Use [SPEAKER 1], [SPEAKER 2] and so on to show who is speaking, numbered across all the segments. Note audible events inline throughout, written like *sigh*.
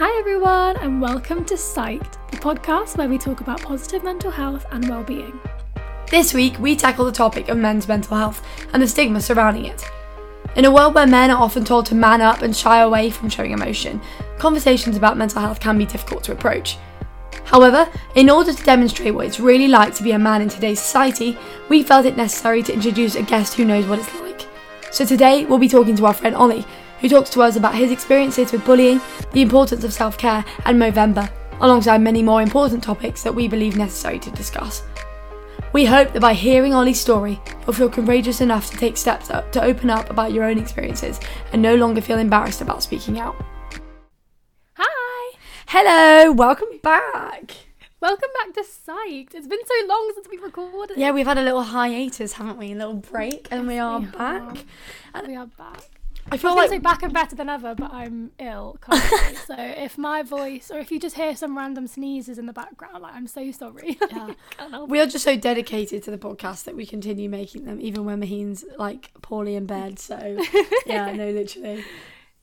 [SPEAKER 1] Hi, everyone, and welcome to Psyched, the podcast where we talk about positive mental health and well-being.
[SPEAKER 2] This week, we tackle the topic of men's mental health and the stigma surrounding it. In a world where men are often told to man up and shy away from showing emotion, conversations about mental health can be difficult to approach. However, in order to demonstrate what it's really like to be a man in today's society, we felt it necessary to introduce a guest who knows what it's like. So today, we'll be talking to our friend Ollie, who talks to us about his experiences with bullying, the importance of self care, and Movember, alongside many more important topics that we believe necessary to discuss. We hope that by hearing Ollie's story, you'll feel courageous enough to take steps up to open up about your own experiences and no longer feel embarrassed about speaking out.
[SPEAKER 1] Hi!
[SPEAKER 2] Hello, welcome back.
[SPEAKER 1] Welcome back to Psyched. It's been so long since we recorded.
[SPEAKER 2] Yeah, we've had a little hiatus, haven't we? A little break, and we are
[SPEAKER 1] we
[SPEAKER 2] back.
[SPEAKER 1] are. We are back.
[SPEAKER 2] I
[SPEAKER 1] I
[SPEAKER 2] feel
[SPEAKER 1] was
[SPEAKER 2] like
[SPEAKER 1] say back and better than ever, but I'm ill currently. *laughs* so if my voice, or if you just hear some random sneezes in the background, like I'm so sorry. *laughs*
[SPEAKER 2] Yeah. We are just so dedicated to the podcast that we continue making them, even when Maheen's like poorly in bed. So *laughs* yeah, no, literally.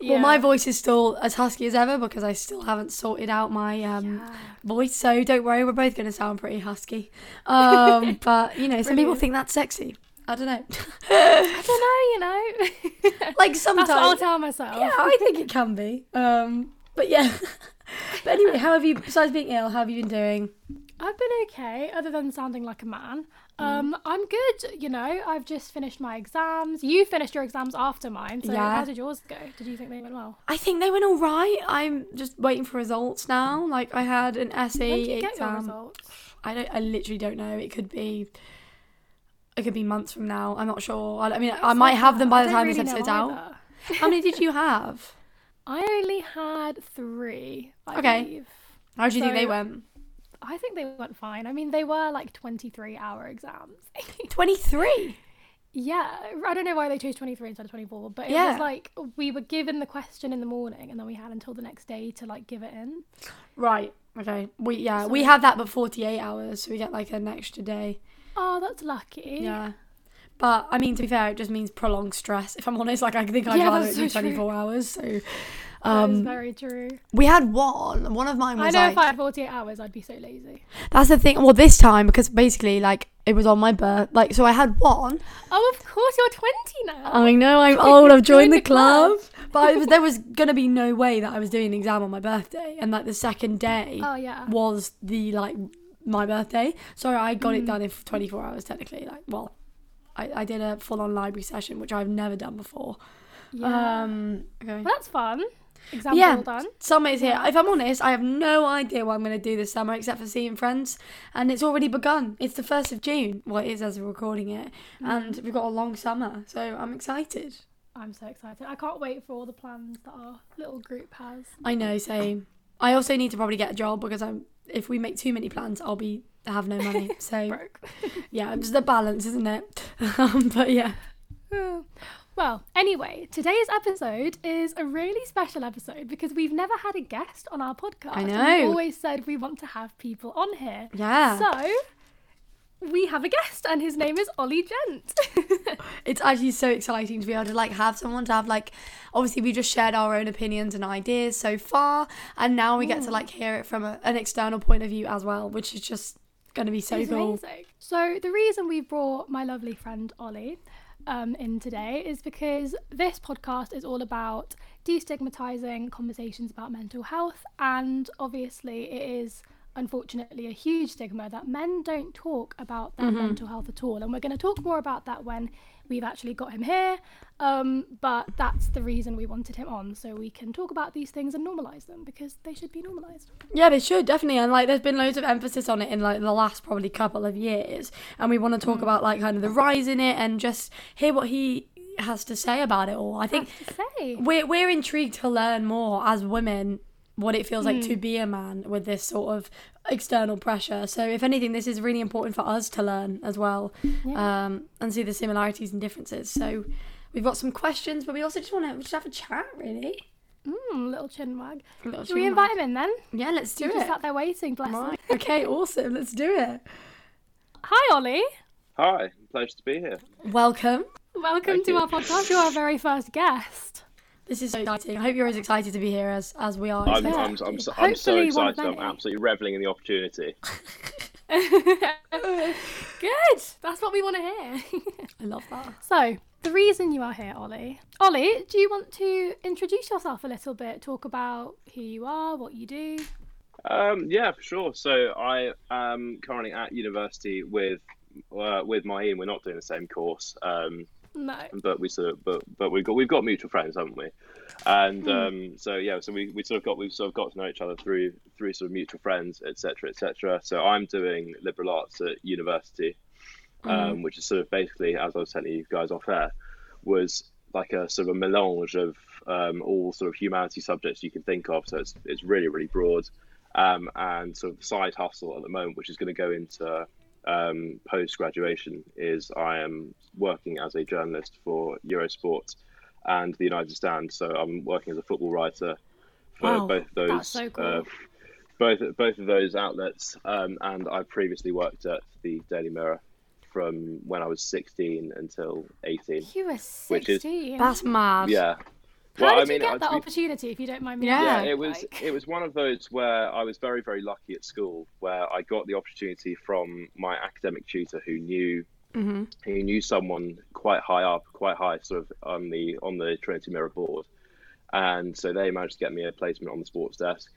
[SPEAKER 2] Well, my voice is still as husky as ever because I still haven't sorted out my um,
[SPEAKER 1] Yeah.
[SPEAKER 2] voice. So don't worry, we're both going to sound pretty husky. Um, but you know, some people think that's sexy. I don't know. *laughs*
[SPEAKER 1] I don't know, you know. *laughs*
[SPEAKER 2] like
[SPEAKER 1] That's what I'll tell myself.
[SPEAKER 2] Yeah, I think it can be. Um, but yeah. *laughs* but anyway, how have you? Besides being ill, how have you been doing?
[SPEAKER 1] I've been okay, other than sounding like a man.
[SPEAKER 2] Mm.
[SPEAKER 1] Um, I'm good, you know. I've just finished my exams. You finished your exams after mine, so
[SPEAKER 2] Yeah.
[SPEAKER 1] how did yours go? Did you think they went well?
[SPEAKER 2] I think they went all right. I'm just waiting for results now. Like I had an essay
[SPEAKER 1] When did you get your
[SPEAKER 2] exam.
[SPEAKER 1] results?
[SPEAKER 2] I don't. I literally don't know. It could be. It could be months from now. I'm not sure. I, I mean, I might have them by the time
[SPEAKER 1] don't
[SPEAKER 2] this
[SPEAKER 1] really
[SPEAKER 2] episode's out. How many did you *laughs* have?
[SPEAKER 1] I only had three. I
[SPEAKER 2] Okay.
[SPEAKER 1] believe.
[SPEAKER 2] How do you think they went?
[SPEAKER 1] I think they went fine. I mean, they were like 23 hour exams. *laughs*
[SPEAKER 2] Twenty three.
[SPEAKER 1] yeah, I don't know why they chose 23 instead of 24, but it
[SPEAKER 2] Yeah.
[SPEAKER 1] was like we were given the question in the morning and then we had until the next day to like give it in.
[SPEAKER 2] Right. Okay. We yeah we
[SPEAKER 1] So-
[SPEAKER 2] have that but forty eight hours, so we get like an extra day.
[SPEAKER 1] Oh, that's lucky.
[SPEAKER 2] Yeah. But I mean, to be fair, it just means prolonged stress. If I'm honest, like I think I'd
[SPEAKER 1] Yeah,
[SPEAKER 2] rather
[SPEAKER 1] that's
[SPEAKER 2] it be
[SPEAKER 1] so true.
[SPEAKER 2] 24 hours. So, um,
[SPEAKER 1] very true.
[SPEAKER 2] we had one. One of mine
[SPEAKER 1] I know
[SPEAKER 2] like,
[SPEAKER 1] if I had 48 hours, I'd be so lazy.
[SPEAKER 2] that's the thing. Well, this time because basically, like, it was on my birth. Like, so I had one.
[SPEAKER 1] Oh, of course, you're 20 now.
[SPEAKER 2] I know I'm *laughs* old. I've joined the
[SPEAKER 1] the club.
[SPEAKER 2] club. But I was, there was gonna be no way that I was doing an exam on my birthday, and like the second day *laughs*
[SPEAKER 1] oh, yeah.
[SPEAKER 2] was the like my birthday. So I got
[SPEAKER 1] Mm.
[SPEAKER 2] it done in 24 hours technically. Like, well, I, I did a full on library session, which I've never done before.
[SPEAKER 1] yeah.
[SPEAKER 2] Um, okay.
[SPEAKER 1] well, that's fun. Exams
[SPEAKER 2] Yeah.
[SPEAKER 1] done.
[SPEAKER 2] Summer is here. If I'm honest, I have no idea what I'm going to do this summer except for seeing friends, and it's already begun. It's the first of June. Well, it is as we're recording it, and we've got a long summer, so I'm excited.
[SPEAKER 1] I'm so excited. I can't wait for all the plans that our little group has.
[SPEAKER 2] I know, same. I also need to probably get a job because I'm. If we make too many plans, I'll be have no money. *laughs* So
[SPEAKER 1] Broke. *laughs*
[SPEAKER 2] yeah, it's the balance, isn't it? *laughs* um, but yeah,
[SPEAKER 1] Well, anyway, today's episode is a really special episode because we've never had a guest on our podcast.
[SPEAKER 2] I know.
[SPEAKER 1] We've always said we want to have people on here.
[SPEAKER 2] yeah.
[SPEAKER 1] So we have a guest, and his name is Ollie Gent. *laughs*
[SPEAKER 2] it's actually so exciting to be able to like have someone to have like obviously we just shared our own opinions and ideas so far and now we get to like hear it from a, an external point of view as well which is just going to be so
[SPEAKER 1] It's
[SPEAKER 2] cool
[SPEAKER 1] amazing. So the reason we brought my lovely friend Ollie um, in today is because this podcast is all about destigmatizing conversations about mental health, and obviously it is unfortunately a huge stigma that men don't talk about their mental health at all, and we're going to talk more about that when we've actually got him here. Um, but that's the reason we wanted him on, so we can talk about these things and normalize them because they should be normalized.
[SPEAKER 2] yeah they should definitely. And like there's been loads of emphasis on it in like the last probably couple of years. And we want to talk about like kind of the rise in it and just hear what he has to say about it all. I think we're, we're intrigued to learn more as women what it feels like to be a man with this sort of external pressure. So, if anything, this is really important for us to learn as well um, and see the similarities and differences. So, we've got some questions, but we also just want to just have a chat, really.
[SPEAKER 1] Mm, little chin wag.
[SPEAKER 2] Little
[SPEAKER 1] Should we
[SPEAKER 2] chin
[SPEAKER 1] invite him in then?
[SPEAKER 2] Yeah, let's do
[SPEAKER 1] He just
[SPEAKER 2] it.
[SPEAKER 1] sat there waiting, bless him.
[SPEAKER 2] Okay, *laughs* awesome. Let's do it.
[SPEAKER 1] Hi, Ollie.
[SPEAKER 3] Hi, pleasure to be here.
[SPEAKER 2] Welcome.
[SPEAKER 1] Welcome
[SPEAKER 3] Thank
[SPEAKER 1] to
[SPEAKER 3] you.
[SPEAKER 1] our podcast. You're our very first guest.
[SPEAKER 2] This is so exciting. I hope you're as excited to be here as, as we are.
[SPEAKER 3] I'm, I'm. I'm, so, I'm so
[SPEAKER 1] Hopefully one of
[SPEAKER 3] excited. I'm absolutely reveling in the opportunity. *laughs*
[SPEAKER 1] Good. That's what we want to hear.
[SPEAKER 2] I love that.
[SPEAKER 1] so, the reason you are here, Ollie. Ollie, do you want to introduce yourself a little bit? Talk about who you are, what you do.
[SPEAKER 3] Um, yeah, for sure. So I am currently at university with uh, with Maheen. We're not doing the same course, um,
[SPEAKER 1] No.
[SPEAKER 3] but we sort of, but but we've got we've got mutual friends, haven't we? And um, so yeah, so we, we sort of got we've sort of got to know each other through through sort of mutual friends, etc., etc. So I'm doing liberal arts at university, um, which is sort of basically, as I was telling you guys off air, was like a sort of a melange of um, all sort of humanity subjects you can think of. So it's it's really really broad, um, and sort of side hustle at the moment, which is going to go into um, post graduation, is I am working as a journalist for Eurosport and the United Stand. So I'm working as a football writer for
[SPEAKER 2] Wow,
[SPEAKER 3] both of those.
[SPEAKER 1] that's so cool.
[SPEAKER 3] uh, both both of those outlets, um, and I previously worked at the Daily Mirror from when I was 16 until 18.
[SPEAKER 1] You were
[SPEAKER 3] Which is-
[SPEAKER 1] 16.
[SPEAKER 2] That's mad.
[SPEAKER 3] Yeah.
[SPEAKER 1] How
[SPEAKER 3] Well,
[SPEAKER 1] did
[SPEAKER 3] I mean,
[SPEAKER 1] you
[SPEAKER 3] I-
[SPEAKER 1] get that
[SPEAKER 3] be-
[SPEAKER 1] opportunity, if you don't mind me
[SPEAKER 2] Yeah.
[SPEAKER 3] yeah,
[SPEAKER 1] asking?
[SPEAKER 3] it was
[SPEAKER 1] Like-
[SPEAKER 3] it was one of those where I was very very lucky at school where I got the opportunity from my academic tutor who knew
[SPEAKER 2] hmm
[SPEAKER 3] who knew someone quite high up, quite high sort of on the on the Trinity Mirror board, and so they managed to get me a placement on the sports desk,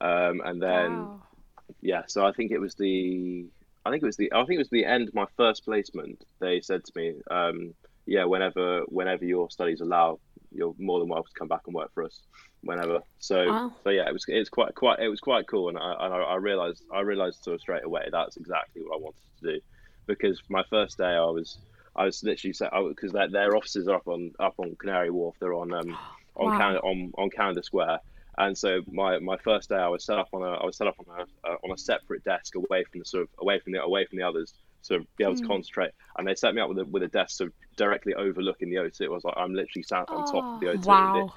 [SPEAKER 3] um, and then
[SPEAKER 1] Wow.
[SPEAKER 3] yeah, so I think it was the I think it was the I think it was the end of my first placement. They said to me, um, yeah, whenever whenever your studies allow, you're more than welcome to come back and work for us whenever. So
[SPEAKER 2] Wow.
[SPEAKER 3] so yeah, it was it's quite quite it was quite cool, and I and I, I realized I realized sort of straight away that's exactly what I wanted to do, because my first day I was I was literally set because their, their offices are up on up on Canary Wharf. They're on um *gasps* on
[SPEAKER 2] Wow.
[SPEAKER 3] Canada on on Canada Square. And so my, my first day, I was set up on a I was set up on a uh, on a separate desk away from the sort of away from the away from the others to be able to mm. concentrate. And they set me up with a with a desk of directly overlooking the O2. It was like I'm literally sat on top of the O2.
[SPEAKER 2] Ah, wow.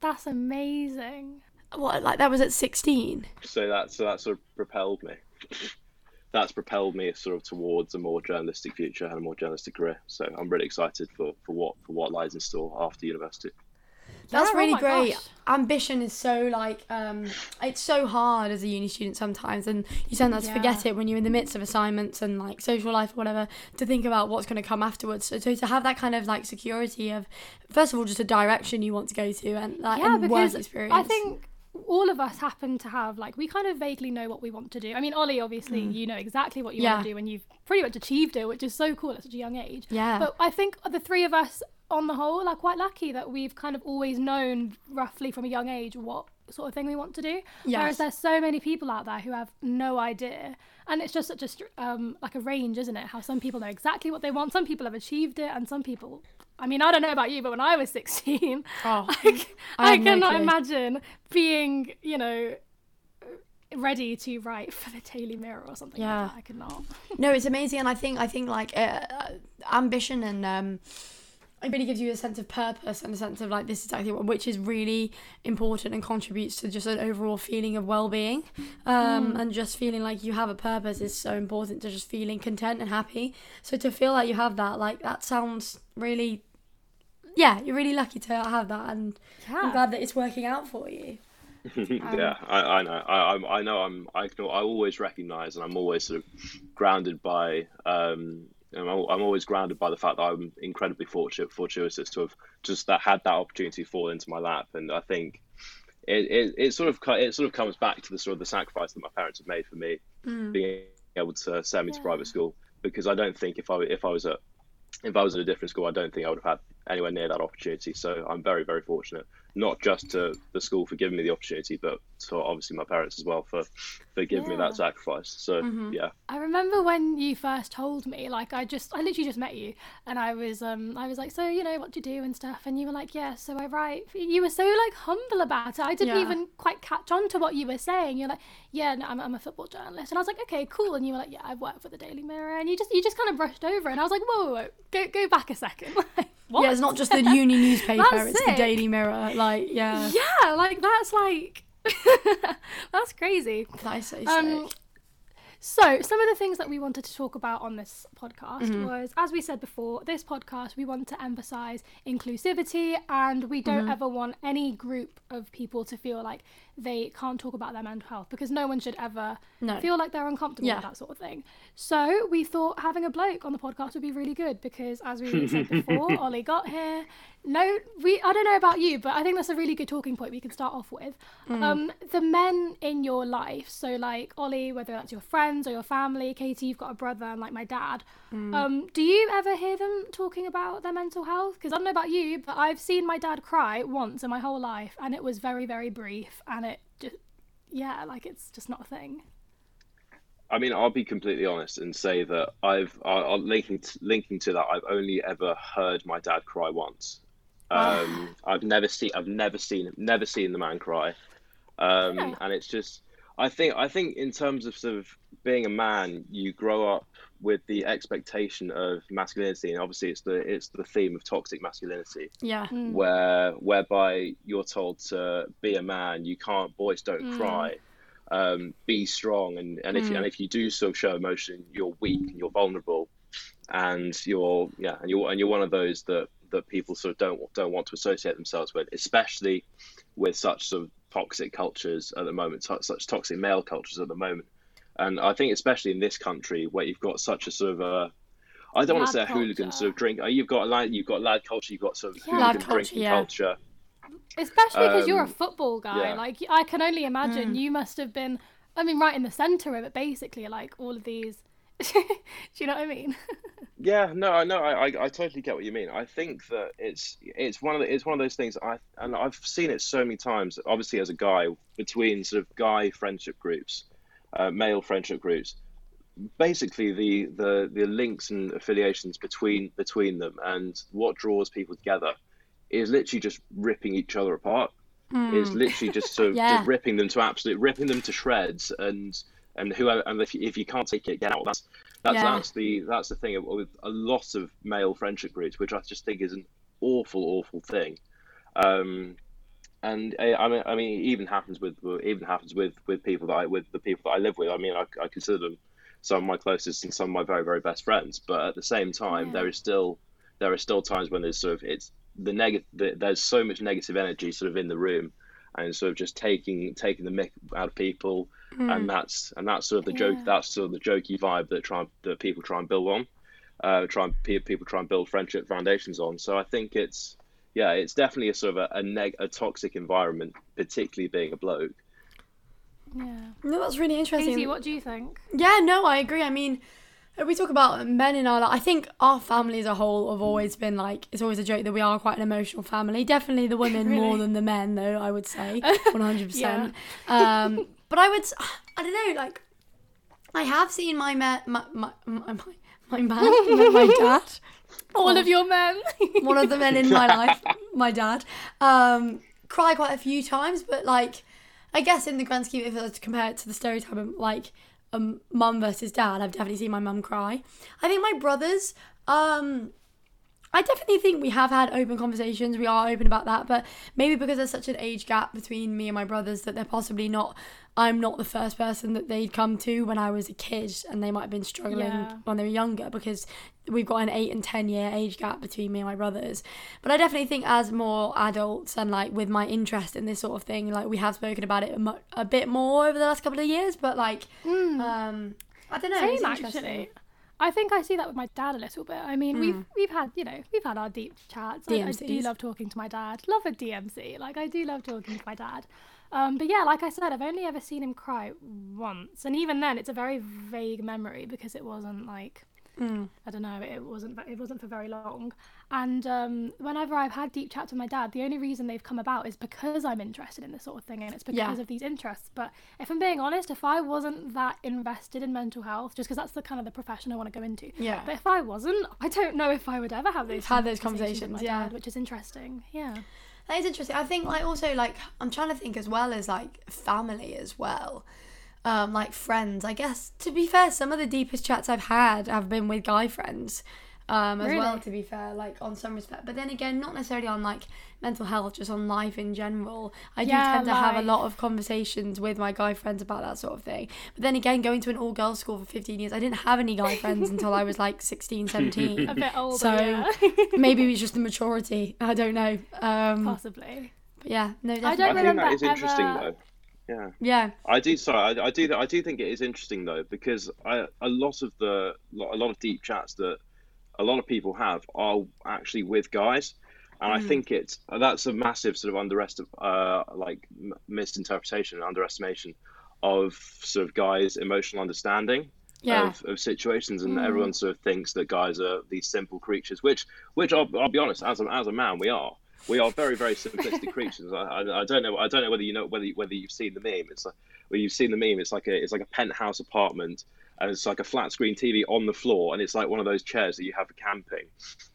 [SPEAKER 1] That's amazing.
[SPEAKER 2] What, like that was at 16?
[SPEAKER 3] So that so that sort of propelled me. *laughs* That's propelled me sort of towards a more journalistic future and a more journalistic career. So I'm really excited for, for what for what lies in store after university.
[SPEAKER 2] That's
[SPEAKER 1] Yeah, oh
[SPEAKER 2] really
[SPEAKER 1] my
[SPEAKER 2] great.
[SPEAKER 1] gosh.
[SPEAKER 2] Ambition is so like um it's so hard as a uni student sometimes and you tend to forget it when you're in the midst of assignments and like social life or whatever to think about what's going to come afterwards. So, so to have that kind of like security of first of all just a direction you want to go to and like
[SPEAKER 1] yeah,
[SPEAKER 2] and
[SPEAKER 1] because
[SPEAKER 2] work experience.
[SPEAKER 1] I think all of us happen to have like we kind of vaguely know what we want to do. I mean, Ollie, obviously, you know exactly what you want
[SPEAKER 2] Mm.
[SPEAKER 1] To do, and you've pretty much achieved it, which is so cool at such a young age.
[SPEAKER 2] Yeah.
[SPEAKER 1] But I think the three of us, on the whole, are quite lucky that we've kind of always known roughly from a young age what sort of thing we want to do.
[SPEAKER 2] Yes.
[SPEAKER 1] Whereas there's so many people out there who have no idea, and it's just such a um, like a range, isn't it? How some people know exactly what they want, some people have achieved it, and some people. I mean, I don't know about you, but when I was 16, *laughs*
[SPEAKER 2] Oh, *laughs*
[SPEAKER 1] I,
[SPEAKER 2] I
[SPEAKER 1] I
[SPEAKER 2] no
[SPEAKER 1] cannot
[SPEAKER 2] clue.
[SPEAKER 1] imagine being, you know, ready to write for the Daily Mirror or something
[SPEAKER 2] Yeah.
[SPEAKER 1] like that. I could not.
[SPEAKER 2] no, it's amazing, and I think I think like uh, uh, ambition and um, it really gives you a sense of purpose and a sense of like this is exactly what, which is really important and contributes to just an overall feeling of well-being, um, and just feeling like you have a purpose is so important to just feeling content and happy. So to feel like you have that, like that sounds really, yeah, you're really lucky to have that, and I'm glad that it's working out for you. *laughs*
[SPEAKER 3] yeah, I, I know. I, I'm- I know. I'm. I can. I always recognise, and I'm always sort of grounded by. Um, I'm, I'm always grounded by the fact that I'm incredibly fortunate, fortuitous to have just that had that opportunity fall into my lap, and I think it, it, it sort of it sort of comes back to the sort of the sacrifice that my parents have made for me mm. being able to send me to private school. Because I don't think if I if I was at if I was at a different school, I don't think I would have had anywhere near that opportunity. So I'm very, very fortunate, not just to the school for giving me the opportunity, but to obviously my parents as well for, for giving me that sacrifice. So yeah,
[SPEAKER 1] I remember when you first told me, like I just I literally just met you and I was um I was like, So, you know, what do you do and stuff? And you were like, Yeah, so I write you were so like humble about it. I didn't
[SPEAKER 2] Yeah.
[SPEAKER 1] even quite catch on to what you were saying. You're like, Yeah, no, I'm I'm a football journalist and I was like, Okay, cool and you were like, Yeah, I've worked for the Daily Mirror and you just you just kind of brushed over and I was like, Whoa, whoa, whoa, go go back a second. *laughs* What?
[SPEAKER 2] Yeah, it's not just the uni *laughs* newspaper; it's the. Daily Mirror. Like, yeah,
[SPEAKER 1] Yeah, like that's like *laughs* that's crazy.
[SPEAKER 2] that is so.
[SPEAKER 1] Um, So, some of the things that we wanted to talk about on this podcast
[SPEAKER 2] Mm-hmm.
[SPEAKER 1] was, as we said before, this podcast we want to emphasize inclusivity and we don't
[SPEAKER 2] Mm-hmm.
[SPEAKER 1] ever want any group of people to feel like they can't talk about their mental health because no one should ever
[SPEAKER 2] No.
[SPEAKER 1] feel like they're uncomfortable
[SPEAKER 2] Yeah.
[SPEAKER 1] with that sort of thing. So, we thought having a bloke on the podcast would be really good because, as we said *laughs* before, Ollie got here. No, we I don't know about you, but I think that's a really good talking point we can start off with.
[SPEAKER 2] Mm.
[SPEAKER 1] Um, the men in your life, so like Ollie, whether that's your friends or your family, Katie, you've got a brother, and like my dad.
[SPEAKER 2] Mm.
[SPEAKER 1] Um, do you ever hear them talking about their mental health? Because I don't know about you, but I've seen my dad cry once in my whole life, and it was very, very brief, and it just, yeah, like it's just not a thing.
[SPEAKER 3] I mean, I'll be completely honest and say that I've I- I'll linking to, linking to that. I've only ever heard my dad cry once. Um, I've never seen I've never seen never seen the man cry, um,
[SPEAKER 1] Yeah.
[SPEAKER 3] and it's just I think I think in terms of sort of being a man, you grow up with the expectation of masculinity, and obviously it's the it's the theme of toxic masculinity
[SPEAKER 2] Yeah.
[SPEAKER 1] Mm.
[SPEAKER 3] where whereby you're told to be a man, you can't boys don't
[SPEAKER 1] Mm.
[SPEAKER 3] cry, um, be strong, and, and if you, and if you do sort of show emotion, you're weak and you're vulnerable, and you're yeah, and you're and you're one of those that that people sort of don't don't want to associate themselves with, especially with such sort of toxic cultures at the moment, such, such toxic male cultures at the moment, and I think especially in this country where you've got such a sort of a I don't want to say a hooligan sort of drink. uh, You've got a lad, you've got lad culture, you've got sort of
[SPEAKER 1] Yeah.
[SPEAKER 3] hooligan
[SPEAKER 2] Lad culture,
[SPEAKER 3] drinking
[SPEAKER 2] yeah.
[SPEAKER 3] culture.
[SPEAKER 1] Especially because you're a
[SPEAKER 3] Um,
[SPEAKER 1] football guy.
[SPEAKER 3] yeah.
[SPEAKER 1] Like, I can only imagine
[SPEAKER 2] Mm.
[SPEAKER 1] you must have been, I mean, right in the centre of it, basically, like all of these. *laughs* Do you know what I mean? *laughs*
[SPEAKER 3] Yeah, no, I know, I, I, I totally get what you mean. I think that it's it's one of the, it's one of those things. I and I've seen it so many times. Obviously, as a guy, between sort of guy friendship groups, uh, male friendship groups, basically the, the the links and affiliations between between them and what draws people together is literally just ripping each other apart. Is literally just sort of *laughs*
[SPEAKER 2] Yeah.
[SPEAKER 3] just ripping them to absolute ripping them to shreds and and who and if you, if you can't take it, get out. That's that's
[SPEAKER 2] Yeah.
[SPEAKER 3] that's the that's the thing with a lot of male friendship groups, which I just think is an awful awful thing. Um, and I, I mean, I mean, it even happens with even happens with with people that I with the people that I live with. I mean, I, I consider them some of my closest and some of my very very best friends. But at the same time,
[SPEAKER 1] Yeah.
[SPEAKER 3] there is still there are still times when there's sort of it's the negative. There's so much negative energy sort of in the room, and sort of just taking taking the mick out of people, and that's and that's sort of the joke.
[SPEAKER 1] Yeah.
[SPEAKER 3] That's sort of the jokey vibe that try that people try and build on, uh, try and people try and build friendship foundations on. So I think it's yeah, it's definitely a sort of a, a neg a toxic environment, particularly being a bloke.
[SPEAKER 1] yeah.
[SPEAKER 2] No, that's really interesting.
[SPEAKER 1] Katie, what do you think?
[SPEAKER 2] Yeah, no, I agree. I mean, we talk about men in our life, I think our family as a whole have always been like, it's always a joke that we are quite an emotional family. Definitely the women *laughs* more than the men, though, I would say, *laughs* 100%. Um, but I would, s- *sighs* I don't know, like, I have seen my, ma- my, my, my, my, my man, my *laughs* dad.
[SPEAKER 1] All of your men.
[SPEAKER 2] one of the men in my life, my dad, um, cry quite a few times, but like, I guess in the grand scheme, if I was to compare it to the stereotype of like um, mum versus dad, I've definitely seen my mum cry. I think my brothers, um, I definitely think we have had open conversations. We are open about that, but maybe because there's such an age gap between me and my brothers that they're possibly not. I'm not the first person that they'd come to when I was a kid, and they might have been struggling
[SPEAKER 1] Yeah.
[SPEAKER 2] when they were younger because we've got an eight and ten year age gap between me and my brothers. But I definitely think as more adults and like with my interest in this sort of thing, like we have spoken about it a, mu- a bit more over the last couple of years. But like, um, I don't know.
[SPEAKER 1] Same actually. I think I see that with my dad a little bit. I mean, we've we've had you know we've had our deep chats. I, I do love talking to my dad. Love a DMC. Like I do love talking to my dad. Um, but yeah, like I said, I've only ever seen him cry once, and even then, it's a very vague memory because it wasn't like I don't know, it wasn't it wasn't for very long. And um, whenever I've had deep chats with my dad, the only reason they've come about is because I'm interested in this sort of thing, and it's because
[SPEAKER 2] Yeah.
[SPEAKER 1] of these interests. But if I'm being honest, if I wasn't that invested in mental health, just because that's the kind of the profession I want to go into,
[SPEAKER 2] Yeah.
[SPEAKER 1] But if I wasn't, *laughs* I don't know if I would ever have those
[SPEAKER 2] Had those
[SPEAKER 1] with my
[SPEAKER 2] conversations, yeah.
[SPEAKER 1] dad, which is interesting. Yeah.
[SPEAKER 2] That is interesting. I think like also like I'm trying to think as well as like family as well. Um, like friends. I guess to be fair, some of the deepest chats I've had have been with guy friends. um, as well. To be fair, like on some respect, but then again, not necessarily on like mental health, just on life in general. I do
[SPEAKER 1] Yeah,
[SPEAKER 2] tend to have a lot of conversations with my guy friends about that sort of thing. But then again, going to an all girls school for 15 years, I didn't have any guy friends *laughs* until I was like 16, *laughs* 17.
[SPEAKER 1] A bit older,
[SPEAKER 2] So,
[SPEAKER 1] yeah.
[SPEAKER 2] Maybe it was *laughs* just the maturity. I don't know. Um,
[SPEAKER 1] Possibly.
[SPEAKER 2] but yeah, no,
[SPEAKER 1] I don't
[SPEAKER 3] I think
[SPEAKER 1] remember
[SPEAKER 3] that is interesting
[SPEAKER 1] ever-
[SPEAKER 3] though. Yeah.
[SPEAKER 2] Yeah.
[SPEAKER 3] I do. Sorry, I, I do. I do think it is interesting though because I, a lot of the a lot of deep chats that a lot of people have are actually with guys, and I think it's that's a massive sort of underestimate, uh, like misinterpretation and underestimation of sort of guys' emotional understanding
[SPEAKER 2] Yeah.
[SPEAKER 3] of, of situations, and everyone sort of thinks that guys are these simple creatures, which which I'll, I'll be honest, as a, as a man, we are. We are very very simplistic creatures. I, I, I don't know. I don't know whether you know whether whether you've seen the meme. It's like where you've seen the meme. It's like a it's like a penthouse apartment, and it's like a flat screen TV on the floor, and it's like one of those chairs that you have for camping,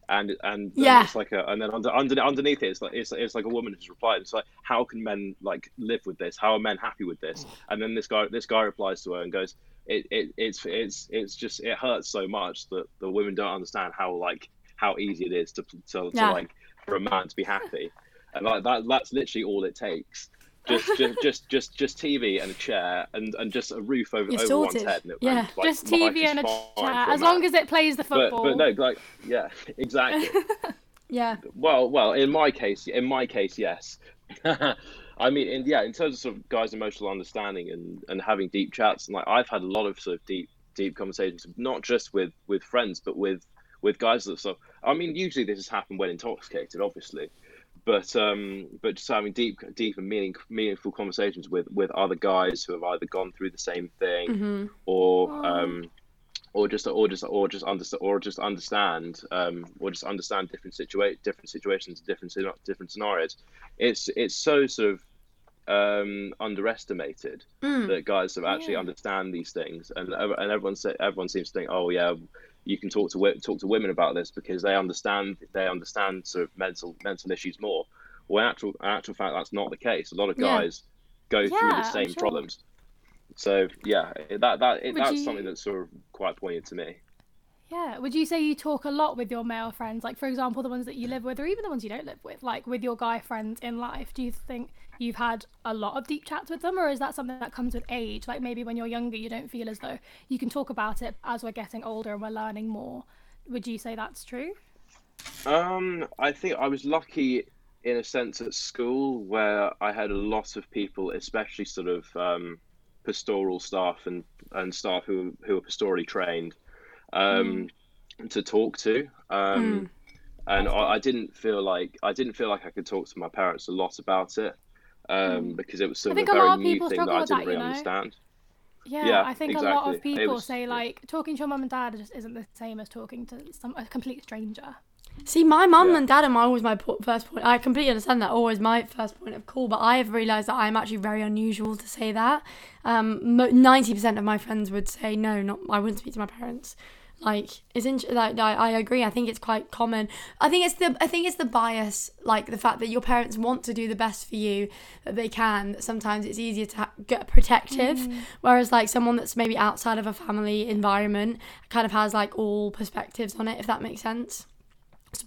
[SPEAKER 3] and and
[SPEAKER 2] Yeah.
[SPEAKER 3] it's like a and then under, under underneath it, it's like it's, it's like a woman who's replied. It's like how can men like live with this? How are men happy with this? And then this guy this guy replies to her and goes, it, it it's it's it's just it hurts so much that the women don't understand how like how easy it is to to, to
[SPEAKER 2] Yeah.
[SPEAKER 3] like for a man to be happy, and like that that's literally all it takes. Just, *laughs* just, just, just, just TV and a chair and, and just a roof over, over one's head. And it,
[SPEAKER 2] Yeah.
[SPEAKER 3] and, like,
[SPEAKER 1] Just TV and a
[SPEAKER 3] fine
[SPEAKER 1] chat,
[SPEAKER 3] for a
[SPEAKER 1] as long
[SPEAKER 3] man.
[SPEAKER 1] as it plays the
[SPEAKER 3] But,
[SPEAKER 1] football.
[SPEAKER 3] but no, like, yeah, *laughs* exactly. *laughs*
[SPEAKER 2] Yeah.
[SPEAKER 3] Well, well, in my case, in my case, yes. I mean, in, yeah, in terms of sort of guys' emotional understanding and, and having deep chats, and like I've had a lot of sort of deep deep conversations, not just with with friends, but with with guys that so. I mean, usually this has happened when intoxicated, obviously, but um, but just having deep deep and meaning, meaningful conversations with with other guys who have either gone through the same thing
[SPEAKER 2] Mm-hmm.
[SPEAKER 3] or
[SPEAKER 1] Oh.
[SPEAKER 3] um, or just or just or just understand or just understand um, or just understand different situa- different situations, different different scenarios. It's it's so sort of um, underestimated
[SPEAKER 2] Mm.
[SPEAKER 3] that guys have actually
[SPEAKER 1] Yeah.
[SPEAKER 3] understand these things, and and everyone say, everyone seems to think, oh yeah, you can talk to talk to women about this because they understand they understand sort of mental mental issues more. Well, in actual in actual fact, that's not the case. A lot of
[SPEAKER 2] Yeah.
[SPEAKER 3] guys go through the same
[SPEAKER 1] sure.
[SPEAKER 3] problems. So yeah, that that it, that's
[SPEAKER 1] you-
[SPEAKER 3] something that's sort of quite poignant to me.
[SPEAKER 1] Yeah. Would you say you talk a lot with your male friends? Like, for example, the ones that you live with, or even the ones you don't live with, like with your guy friends in life? Do you think you've had a lot of deep chats with them, or is that something that comes with age? Like, maybe when you're younger, you don't feel as though you can talk about it as we're getting older and we're learning more. Would you say that's true?
[SPEAKER 3] Um, I think I was lucky in a sense at school where I had a lot of people, especially sort of um, pastoral staff and, and staff who who are pastorally trained, um, to talk to. Um, and I, I didn't feel like I didn't feel like I could talk to my parents a lot about it. Um, because it was sort
[SPEAKER 1] I
[SPEAKER 3] of a
[SPEAKER 1] a lot
[SPEAKER 3] very
[SPEAKER 1] of
[SPEAKER 3] new thing that I didn't
[SPEAKER 1] that,
[SPEAKER 3] really
[SPEAKER 1] you know?
[SPEAKER 3] understand.
[SPEAKER 1] Yeah,
[SPEAKER 3] Yeah,
[SPEAKER 1] I think a lot of people
[SPEAKER 3] was-
[SPEAKER 1] say like talking to your mum and dad just isn't the same as talking to some a complete stranger.
[SPEAKER 2] See, my mum
[SPEAKER 3] Yeah.
[SPEAKER 2] and dad are always my po- first point. I completely understand that, always my first point of call, but I have realised that I'm actually very unusual to say that. Um, 90% of my friends would say, no, not I wouldn't speak to my parents. Like, it's in- like I, I agree. I think it's quite common. I think it's the I think it's the bias, like the fact that your parents want to do the best for you that they can. That sometimes it's easier to ha- get protective, mm. whereas like someone that's maybe outside of a family environment kind of has like all perspectives on it. If that makes sense.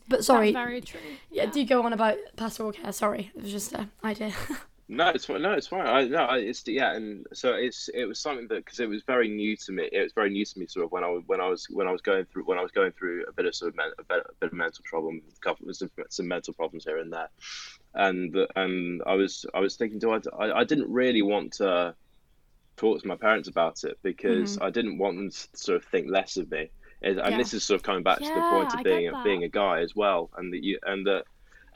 [SPEAKER 2] But sorry,
[SPEAKER 1] That's very true.
[SPEAKER 2] yeah, do go on about pastoral care. Sorry, it was just an idea. *laughs*
[SPEAKER 3] No, it's fine. No, it's fine. I no, it's yeah, and so it's it was something that because it was very new to me. It was very new to me, sort of when I was when I was when I was going through when I was going through a bit of sort of men, a, bit, a bit of mental trouble, a couple some, some mental problems here and there, and and I was I was thinking, do I, I I didn't really want to talk to my parents about it because mm-hmm. I didn't want them to sort of think less of me. And, and this is sort of coming back to the point of being
[SPEAKER 1] get
[SPEAKER 3] a,
[SPEAKER 1] that.
[SPEAKER 3] being a guy as well, and that you and that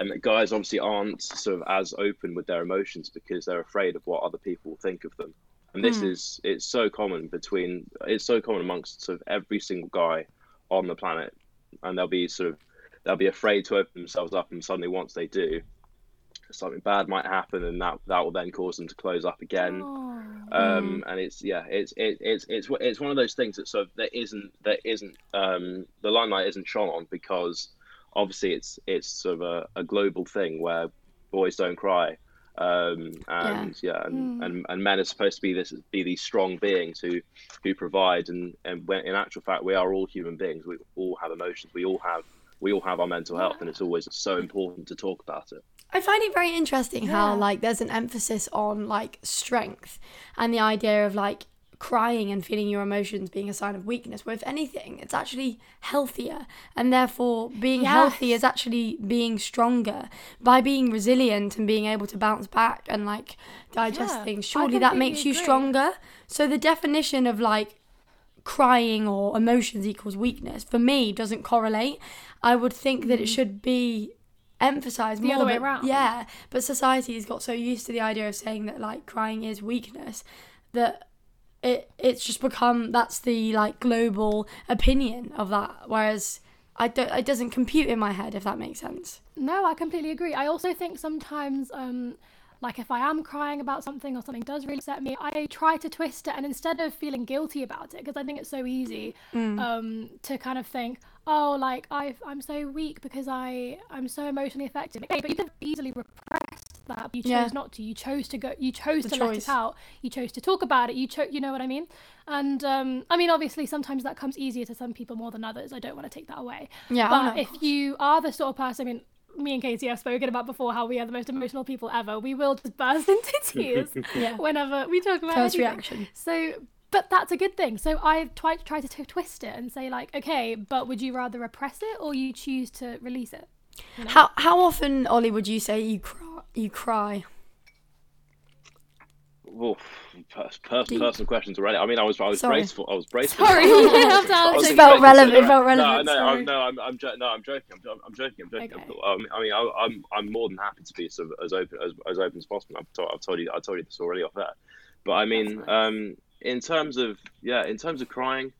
[SPEAKER 3] and that guys obviously aren't sort of as open with their emotions because they're afraid of what other people will think of them. And this is it's so common between it's so common amongst sort of every single guy on the planet, and they'll be sort of they'll be afraid to open themselves up, and suddenly once they do, something bad might happen, and that that will then cause them to close up again
[SPEAKER 1] Oh.
[SPEAKER 3] um, and it's yeah, it's it, it's it's it's one of those things that sort of there isn't there isn't um, the limelight isn't shone on because obviously it's it's sort of a, a global thing where boys don't cry, Um, and yeah, yeah and, mm. and, and men are supposed to be this be these strong beings who who provide and and when, in actual fact we are all human beings. We all have emotions. We all have we all have our mental health, and it's always so important to talk about it.
[SPEAKER 2] I find it very interesting yeah. how like there's an emphasis on like strength and the idea of like crying and feeling your emotions being a sign of weakness. Where if anything, it's actually healthier, and therefore being yes. healthy is actually being stronger by being resilient and being able to bounce back and like digest yeah, things. Surely that makes you stronger. So the definition of like crying or emotions equals weakness for me doesn't correlate. I would think that it mm. should be emphasized
[SPEAKER 1] the
[SPEAKER 2] more.
[SPEAKER 1] other way around.
[SPEAKER 2] Yeah, but society has got so used to the idea of saying that like crying is weakness that it it's just become that's the like global opinion of that. Whereas I don't, it doesn't compute in my head if that makes sense.
[SPEAKER 1] No, I completely agree. I also think sometimes. Um, like if I am crying about something or something does really upset me, I try to twist it and instead of feeling guilty about it, because I think it's so easy mm. um, to kind of think, oh, like i I'm so weak because I I'm so emotionally affected. Okay, but you can easily repress that. You chose yeah. not to. You chose to go. You chose the to choice. let it out. You chose to talk about it. You chose. You know what I mean? And um, I mean, obviously, sometimes that comes easier to some people more than others. I don't want to take that away.
[SPEAKER 2] Yeah.
[SPEAKER 1] But if you are the sort of person, I mean, me and Katie have spoken about before how we are the most emotional people ever. We will just burst *laughs* into tears *laughs* yeah. whenever we talk about
[SPEAKER 2] first
[SPEAKER 1] anything.
[SPEAKER 2] reaction.
[SPEAKER 1] So, but that's a good thing. So I try try to t- twist it and say like, okay, but would you rather repress it or you choose to release it?
[SPEAKER 2] You know? How how often, Ollie, would you say you cry? You cry?
[SPEAKER 3] Well, personal questions already. I mean, I was I was
[SPEAKER 2] Sorry.
[SPEAKER 3] braced for I was braced
[SPEAKER 1] Sorry, *laughs*
[SPEAKER 3] for.
[SPEAKER 2] it felt relevant. It felt relevant.
[SPEAKER 3] No, no, I'm, no, I'm, I'm, jo- no, I'm joking. I'm, I'm joking. I'm joking. Okay. I'm, I mean, I, I'm I'm more than happy to be sort of as open as, as open as possible. I've told, I've told you I told you this already off there, but I mean, nice. um, in terms of yeah, in terms of crying,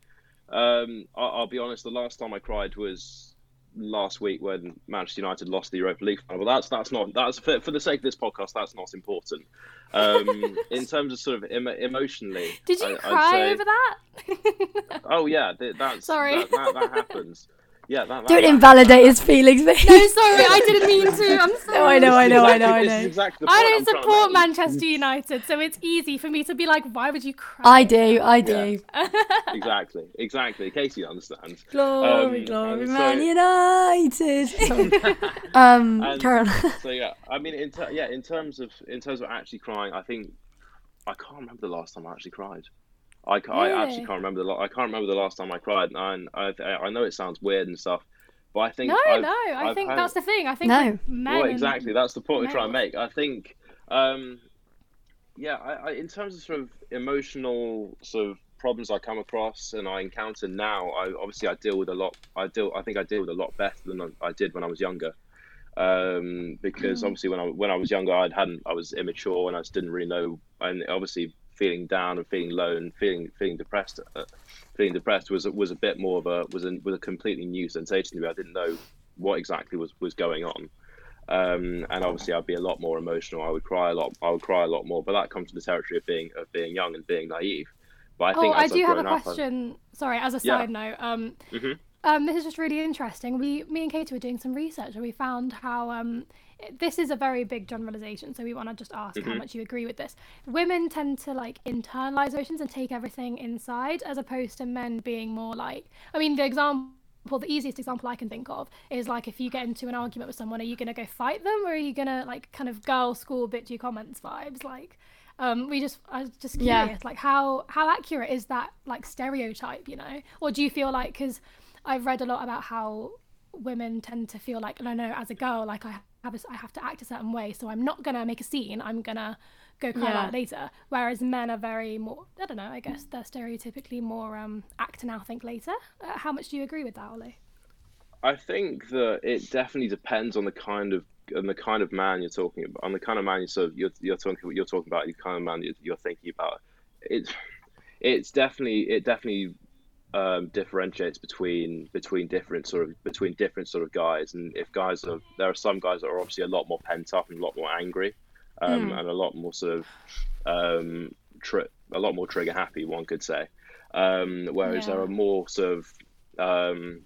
[SPEAKER 3] um, I, I'll be honest. The last time I cried was last week when Manchester United lost the Europa League final. But that's that's not that's for, for the sake of this podcast. That's not important. Um, *laughs* in terms of sort of em- emotionally,
[SPEAKER 1] did you I, cry say, over that?
[SPEAKER 3] oh yeah, that's *laughs*
[SPEAKER 1] sorry.
[SPEAKER 3] That, that, that happens. Yeah, that, that,
[SPEAKER 2] Don't invalidate his feelings,
[SPEAKER 1] No, sorry, I didn't mean to. I'm *laughs* sorry.
[SPEAKER 2] No, I know, I know, I know, I know.
[SPEAKER 3] Exactly
[SPEAKER 1] I don't support Manchester United, so it's easy for me to be like, why would you cry?
[SPEAKER 2] I do, I do.
[SPEAKER 3] Yeah. *laughs* exactly, exactly. Katie understands.
[SPEAKER 2] Glory, um, glory, Man. United. *laughs* um,
[SPEAKER 3] and,
[SPEAKER 2] Carol.
[SPEAKER 3] so yeah, I mean, in ter- yeah, in terms of in terms of actually crying, I think I can't remember the last time I actually cried. I, really? I actually can't remember the I can't remember the last time I cried, and I I know it sounds weird and stuff, but I think
[SPEAKER 1] no,
[SPEAKER 3] I've,
[SPEAKER 1] no, I
[SPEAKER 3] I've
[SPEAKER 1] think
[SPEAKER 3] had...
[SPEAKER 1] that's the thing. I think
[SPEAKER 2] no,
[SPEAKER 3] well, exactly. That's the point we're trying to make. I think, um, yeah, I, I, in terms of sort of emotional sort of problems I come across and I encounter now, I obviously I deal with a lot. I deal. I think I deal with a lot better than I did when I was younger. Um, because mm. obviously when I when I was younger, I hadn't I was immature and I just didn't really know. And obviously feeling down and feeling low and feeling feeling depressed uh, feeling depressed was was a bit more of a was a was a completely new sensation to me. I didn't know what exactly was was going on. Um, and obviously I'd be a lot more emotional. I would cry a lot. I would cry a lot more. But that comes to the territory of being of being young and being naive. But I think
[SPEAKER 1] oh, I
[SPEAKER 3] do
[SPEAKER 1] have a question. Up, Sorry, as a side
[SPEAKER 3] yeah.
[SPEAKER 1] note, um,
[SPEAKER 3] mm-hmm.
[SPEAKER 1] um, this is just really interesting. We, me and Katie were doing some research, and we found how um, this is a very big generalization, so we want to just ask mm-hmm. how much you agree with this. Women tend to like internalize emotions and take everything inside, as opposed to men being more like. I mean, the example the easiest example I can think of is like if you get into an argument with someone, are you gonna go fight them or are you gonna like kind of girl school bitchy comments vibes? Like, um, we just I was just curious, yeah. like how how accurate is that like stereotype, you know? Or do you feel like because I've read a lot about how women tend to feel like no no as a girl like I have a, I have to act a certain way, so I'm not gonna make a scene. I'm gonna go cry yeah. about it later. Whereas men are very more. I don't know. I guess they're stereotypically more um, act now, think later. Uh, how much do you agree with that, Ollie?
[SPEAKER 3] I think that it definitely depends on the kind of on the kind of man you're talking about, on the kind of man you're sort of, you're, you're talking you're talking about, the kind of man you're, you're thinking about. It's it's definitely it definitely um, differentiates between between different sort of between different sort of guys. And if guys are there are some guys that are obviously a lot more pent up and a lot more angry, um, mm. and a lot more sort of um, tri- a lot more trigger happy, one could say. Um, whereas yeah. there are more sort of um,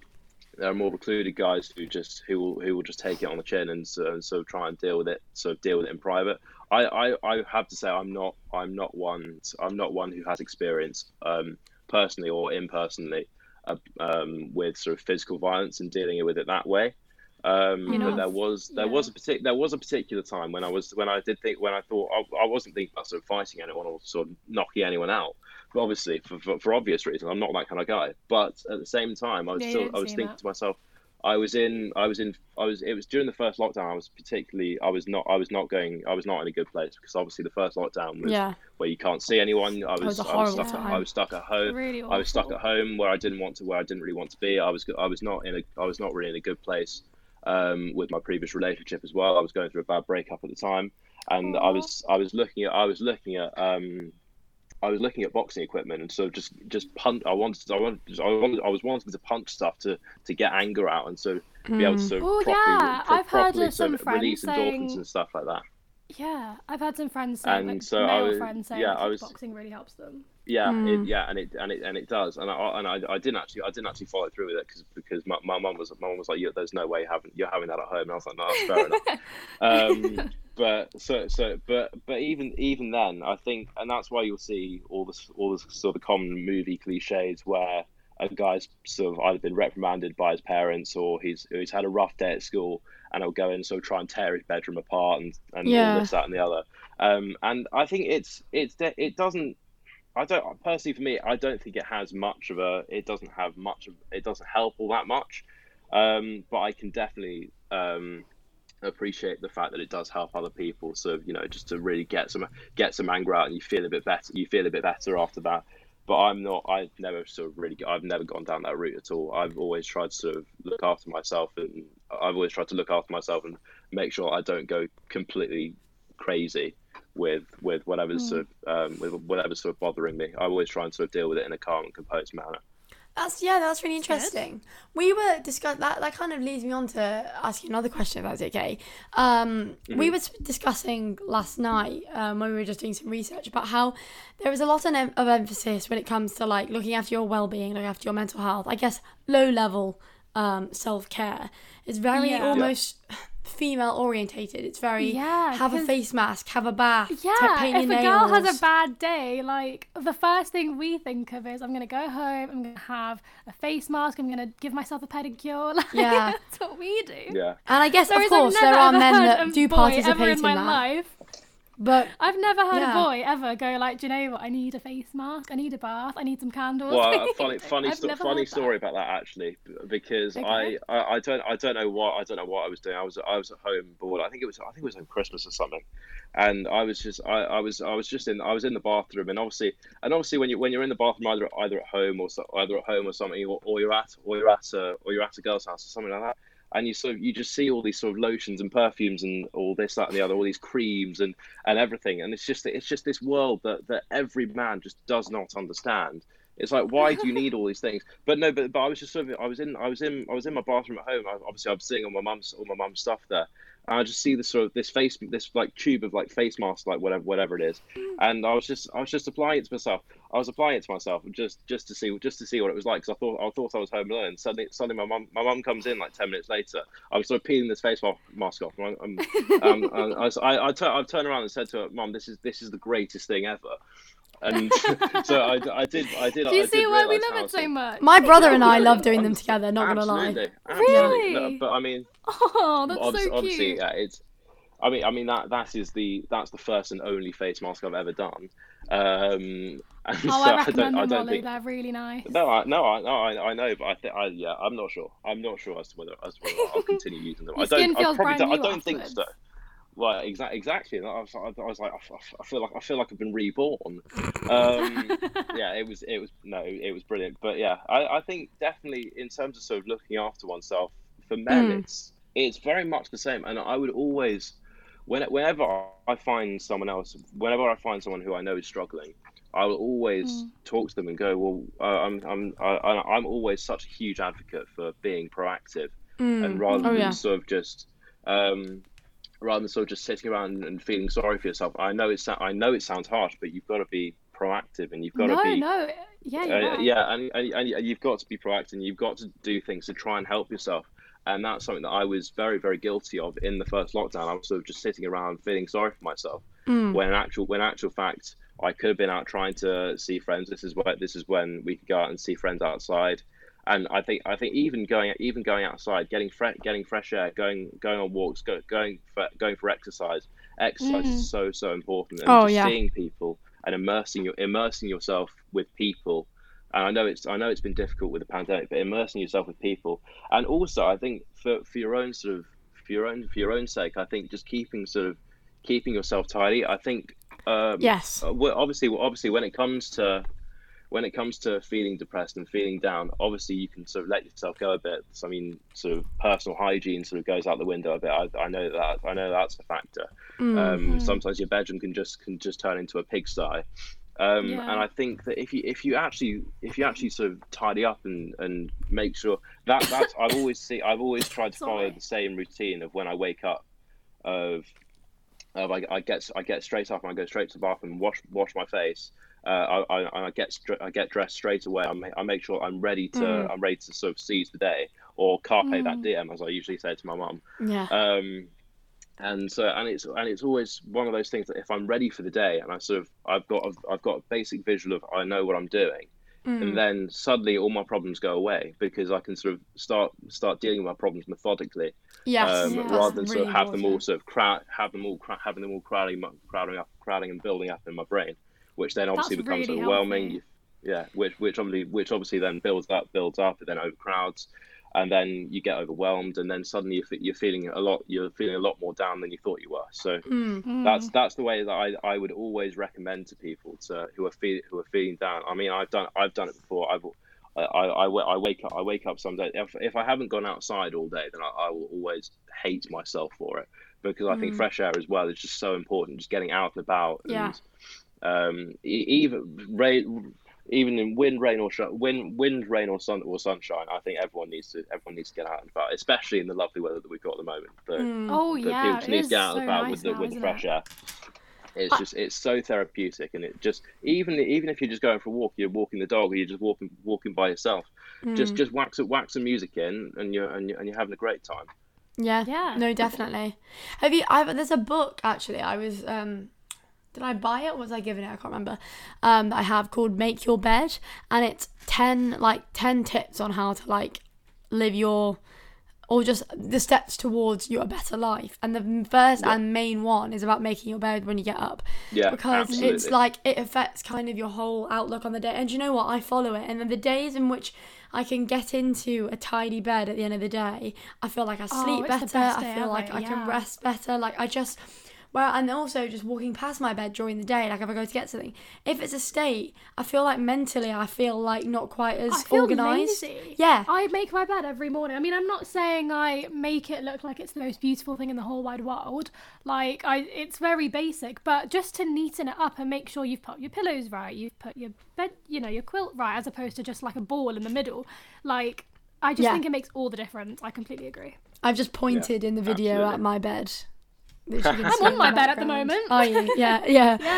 [SPEAKER 3] there are more recluded guys who just who will who will just take it on the chin and, and sort of try and deal with it, sort of deal with it in private. I, I, I have to say I'm not I'm not one I'm not one who has experience um, personally or impersonally uh, um, with sort of physical violence and dealing with it that way. Um,
[SPEAKER 1] You
[SPEAKER 3] but
[SPEAKER 1] know,
[SPEAKER 3] there was there
[SPEAKER 1] yeah.
[SPEAKER 3] was a partic- there was a particular time when I was when I did think when I thought I, I wasn't thinking about sort of fighting anyone or sort of knocking anyone out. But obviously, for, for, for obvious reasons, I'm not that kind of guy. But at the same time, I was
[SPEAKER 1] Yeah,
[SPEAKER 3] still I was thinking
[SPEAKER 1] it.
[SPEAKER 3] to myself, I was in I was in I was it was during the first lockdown. I was particularly I was not I was not going I was not in a good place because obviously the first lockdown was
[SPEAKER 2] Yeah.
[SPEAKER 3] where you can't see anyone. I was,
[SPEAKER 2] was a
[SPEAKER 3] I was
[SPEAKER 2] horrible
[SPEAKER 3] stuck. At,
[SPEAKER 2] time.
[SPEAKER 3] I was stuck at home.
[SPEAKER 1] Really
[SPEAKER 3] I was stuck at home where I didn't want to, where I didn't really want to be. I was, I was not in a, I was not really in a good place um, with my previous relationship as well. I was going through a bad breakup at the time, and I was, I was looking at, I was looking at, um, I was looking at boxing equipment, and so just, just punch. I wanted, I wanted, I wanted, I was wanting to punch stuff to, to get anger out, and so be able to hmm. sort of
[SPEAKER 1] Oh,
[SPEAKER 3] properly,
[SPEAKER 1] yeah.
[SPEAKER 3] pro-
[SPEAKER 1] I've heard
[SPEAKER 3] properly
[SPEAKER 1] of some
[SPEAKER 3] sort of release
[SPEAKER 1] friends
[SPEAKER 3] endorphins and stuff like that.
[SPEAKER 1] Yeah, I've had some friends say,
[SPEAKER 3] And
[SPEAKER 1] like,
[SPEAKER 3] so I
[SPEAKER 1] male
[SPEAKER 3] was-
[SPEAKER 1] friends saying
[SPEAKER 3] yeah, I was-
[SPEAKER 1] boxing really helps them.
[SPEAKER 3] Yeah,
[SPEAKER 2] Mm.
[SPEAKER 3] it, yeah, and it and it and it does, and I and I, I didn't actually I didn't actually follow through with it because because my my mum was my mum was like, there's no way you're having you're having that at home, and I was like, no, fair enough. *laughs* Um, but so so but but even even then, I think, and that's why you'll see all this all this sort of common movie cliches where a guy's sort of either been reprimanded by his parents or he's he's had a rough day at school and he'll go in and sort of try and tear his bedroom apart and and
[SPEAKER 2] Yeah.
[SPEAKER 3] all this that and the other. Um, and I think it's it's it doesn't. I don't personally for me. I don't think it has much of a. It doesn't have much of. It doesn't help all that much. Um, but I can definitely um, appreciate the fact that it does help other people. So you know, just to really get some get some anger out, and you feel a bit better. You feel a bit better after that. But I'm not. I've never sort of really. I've never gone down that route at all. I've always tried to sort of look after myself, and I've always tried to look after myself and make sure I don't go completely crazy with with whatever's sort of um, with whatever's sort of bothering me. I always try and sort of deal with it in a calm and composed manner.
[SPEAKER 2] That's yeah, that's really
[SPEAKER 1] That's good.
[SPEAKER 2] interesting. We were discuss that. That kind of leads me on to ask you another question. If that's okay. Um, We were discussing last night um, when we were just doing some research about how there is a lot of, em- of emphasis when it comes to like looking after your well-being, looking after your mental health. I guess low level um, self care is very
[SPEAKER 1] Yeah.
[SPEAKER 2] almost female orientated. It's very
[SPEAKER 1] Yeah,
[SPEAKER 2] have a face mask, have a bath,
[SPEAKER 1] Yeah,
[SPEAKER 2] paint
[SPEAKER 1] if
[SPEAKER 2] your
[SPEAKER 1] a girl has a bad day, like the first thing we think of is I'm gonna go home, I'm gonna have a face mask, I'm gonna give myself a pedicure. *laughs* Like,
[SPEAKER 2] Yeah.
[SPEAKER 1] that's what we do.
[SPEAKER 3] Yeah.
[SPEAKER 2] and I guess of course there are men that *laughs* do participate
[SPEAKER 1] in
[SPEAKER 2] in
[SPEAKER 1] my
[SPEAKER 2] that.
[SPEAKER 1] life.
[SPEAKER 2] But
[SPEAKER 1] I've never heard
[SPEAKER 2] Yeah.
[SPEAKER 1] a boy ever go like, do you know what? I need a face mask. I need a bath. I need some candles.
[SPEAKER 3] Well, a *laughs* funny, funny, sto- funny
[SPEAKER 1] heard that.
[SPEAKER 3] story about that actually, because
[SPEAKER 1] Okay.
[SPEAKER 3] I, I, I don't, I don't know what, I don't know what I was doing. I was, I was at home bored. I think it was, I think it was on Christmas or something, and I was just, I, I was, I was just in, I was in the bathroom, and obviously, and obviously, when you, when you're in the bathroom, either, either at home or so, either at home or something, or, or you're at, or you're at a, or you're at a girl's house or something like that. And you sort of you just see all these sort of lotions and perfumes and all this that and the other all these creams and and everything. And it's just it's just this world that that every man just does not understand. It's like why do you *laughs* need all these things? But no but, but i was just sort of i was in i was in i was in my bathroom at home. I, obviously i'm sitting on my mum's all my mum's stuff there and i just see this sort of this face this like tube of like face mask like whatever whatever it is and i was just i was just applying it to myself i was applying it to myself just just to see just to see what it was like because i thought i thought i was home alone suddenly suddenly my mum my mum comes in like 10 minutes later i was sort of peeling this face mask off and I'm, I'm, um, *laughs* and I, was, I, I, tur- I turned around and said to her mum this is this is the greatest thing ever and *laughs* so I, I did I did
[SPEAKER 1] Do you
[SPEAKER 3] I
[SPEAKER 1] see why we love it so much?
[SPEAKER 2] my brother and I love doing them together. Not gonna lie.
[SPEAKER 3] Absolutely, absolutely. No,
[SPEAKER 1] Really?
[SPEAKER 3] but I mean, *laughs*
[SPEAKER 1] Oh, that's
[SPEAKER 3] obviously,
[SPEAKER 1] so
[SPEAKER 3] obviously,
[SPEAKER 1] cute.
[SPEAKER 3] yeah, it's. I mean, I mean that that is the that's the first and only face mask I've ever done. Um, *laughs*
[SPEAKER 1] Oh,
[SPEAKER 3] so
[SPEAKER 1] I
[SPEAKER 3] I
[SPEAKER 1] recommend
[SPEAKER 3] don't, I
[SPEAKER 1] them,
[SPEAKER 3] don't
[SPEAKER 1] Ollie.
[SPEAKER 3] think.
[SPEAKER 1] They're really nice.
[SPEAKER 3] No, I, no, I, no, I, I know, but I think, I, yeah, I'm not sure. I'm not sure as to whether, as to whether I'll *laughs* continue using them. I don't, I probably don't, I don't think so. Well, exactly, exactly. And I was, I was like, I I feel like, I feel like I've been reborn. Um, yeah, it was, it was, no, it was brilliant. But yeah, I, I think definitely in terms of sort of looking after oneself, for men,
[SPEAKER 2] Mm.
[SPEAKER 3] it's, it's very much the same. And I would always, whenever I find someone else, whenever I find someone who I know is struggling, I will always
[SPEAKER 1] Mm.
[SPEAKER 3] talk to them and go, well, uh, I'm, I'm, I, I- I'm always such a huge advocate for being proactive
[SPEAKER 2] Mm.
[SPEAKER 3] and rather
[SPEAKER 2] Oh,
[SPEAKER 3] than
[SPEAKER 2] yeah.
[SPEAKER 3] sort of just um, rather than sort of just sitting around and feeling sorry for yourself. I know it's I know it sounds harsh, but you've got to be proactive and you've got
[SPEAKER 1] no,
[SPEAKER 3] to be
[SPEAKER 1] no. Yeah,
[SPEAKER 3] uh, yeah, and, and, and you've got to be proactive and you've got to do things to try and help yourself. And that's something that I was very, very guilty of in the first lockdown. I was sort of just sitting around feeling sorry for myself. Mm. when in actual when actual fact I could have been out trying to see friends. This is what this is when we could go out and see friends outside. And I think I think even going even going outside, getting fre- getting fresh air, going going on walks, go, going for, going for exercise. Exercise is mm. so so important. And
[SPEAKER 2] Oh,
[SPEAKER 3] just
[SPEAKER 2] yeah.
[SPEAKER 3] seeing people and immersing your immersing yourself with people. And I know it's I know it's been difficult with the pandemic, but immersing yourself with people, and also I think for for your own sort of for your own for your own sake, I think just keeping sort of keeping yourself tidy. I think um,
[SPEAKER 2] Yes.
[SPEAKER 3] uh, obviously, obviously, when it comes to when it comes to feeling depressed and feeling down, obviously you can sort of let yourself go a bit. So, I mean, sort of personal hygiene sort of goes out the window a bit. I, I know that. I know that's a factor. Um, sometimes your bedroom can just can just turn into a pigsty. Um,
[SPEAKER 1] Yeah.
[SPEAKER 3] And I think that if you if you actually if you actually sort of tidy up and, and make sure that that's I've *laughs* always see I've always tried to follow the same routine of when I wake up of of I, I get I get straight up and I go straight to the bathroom and wash wash my face. Uh, I, I, I get I get dressed straight away. I make, I make sure I'm ready to
[SPEAKER 2] Mm.
[SPEAKER 3] I'm ready to sort of seize the day or carpe that
[SPEAKER 1] Mm.
[SPEAKER 3] diem as I usually say to my mum.
[SPEAKER 2] Yeah.
[SPEAKER 3] Um, and so and it's and it's always one of those things that if I'm ready for the day and I sort of I've got I've, got a basic visual of I know what I'm doing,
[SPEAKER 2] Mm.
[SPEAKER 3] and then suddenly all my problems go away because I can sort of start start dealing with my problems methodically
[SPEAKER 2] Yes.
[SPEAKER 3] um,
[SPEAKER 1] Yeah.
[SPEAKER 3] rather than
[SPEAKER 2] That's
[SPEAKER 3] sort of
[SPEAKER 2] really
[SPEAKER 3] have them all sort of crowd, have them all cra- having them all crowding, crowding up, crowding and building up in my brain, which then obviously
[SPEAKER 1] That's
[SPEAKER 3] becomes
[SPEAKER 1] really
[SPEAKER 3] overwhelming.
[SPEAKER 1] healthy.
[SPEAKER 3] Yeah, which which obviously which obviously then builds up, builds up, and then overcrowds, and then you get overwhelmed, and then suddenly you're, you're feeling a lot, you're feeling a lot more down than you thought you were. So
[SPEAKER 1] Mm.
[SPEAKER 3] that's that's the way that I, I would always recommend to people to who are feel, who are feeling down. I mean, I've done I've done it before. I've I, I, I wake up I wake up some days if, if I haven't gone outside all day then I, I will always hate myself for it because I think fresh air as well is just so important just getting out and about
[SPEAKER 2] Yeah.
[SPEAKER 3] and um, e- even rain even in wind rain or sh- wind wind rain or sun or sunshine I think everyone needs to everyone needs to get out and about especially in the lovely weather that we've got at the moment the,
[SPEAKER 2] Mm.
[SPEAKER 1] Oh
[SPEAKER 3] the
[SPEAKER 1] yeah,
[SPEAKER 3] people just need to get out
[SPEAKER 1] so
[SPEAKER 3] and about
[SPEAKER 1] nice
[SPEAKER 3] with the
[SPEAKER 1] now,
[SPEAKER 3] with the fresh
[SPEAKER 1] it?
[SPEAKER 3] air. It's just it's so therapeutic, and it just even even if you're just going for a walk, you're walking the dog, or you're just walking walking by yourself.
[SPEAKER 2] Mm.
[SPEAKER 3] Just just whack some whack some music in, and you're and you're, and you're having a great time.
[SPEAKER 2] Yeah.
[SPEAKER 1] Yeah.
[SPEAKER 2] No, definitely. Have you? I there's a book actually. I was um, did I buy it? or Was I given it? I can't remember. Um, that I have called "Make Your Bed," and it's ten like ten tips on how to like live your or just the steps towards your better life. And the first and main one is about making your bed when you get up.
[SPEAKER 3] Yeah,
[SPEAKER 2] because it's like it affects kind of your whole outlook on the day. And you know what? I follow it, and then the days in which I can get into a tidy bed at the end of the day, I feel like I
[SPEAKER 1] Oh,
[SPEAKER 2] sleep
[SPEAKER 1] it's the
[SPEAKER 2] better.
[SPEAKER 1] best
[SPEAKER 2] I
[SPEAKER 1] day
[SPEAKER 2] feel like
[SPEAKER 1] ever,
[SPEAKER 2] I can
[SPEAKER 1] yeah.
[SPEAKER 2] rest better. Like I just. Well, and also just walking past my bed during the day, like if I go to get something. If it's a state, I feel like mentally, I feel like not quite as
[SPEAKER 1] I feel
[SPEAKER 2] organized.
[SPEAKER 1] lazy.
[SPEAKER 2] Yeah.
[SPEAKER 1] I make my bed every morning. I mean, I'm not saying I make it look like it's the most beautiful thing in the whole wide world. Like, I, it's very basic, but just to neaten it up and make sure you've put your pillows right, you've put your bed, you know, your quilt right, as opposed to just like a ball in the middle. Like, I just
[SPEAKER 2] Yeah.
[SPEAKER 1] think it makes all the difference. I completely agree.
[SPEAKER 2] I've just pointed in the video
[SPEAKER 3] absolutely.
[SPEAKER 2] at my bed. Which you can
[SPEAKER 1] I'm on my bed at the moment.
[SPEAKER 2] Are you? Yeah, yeah. *laughs*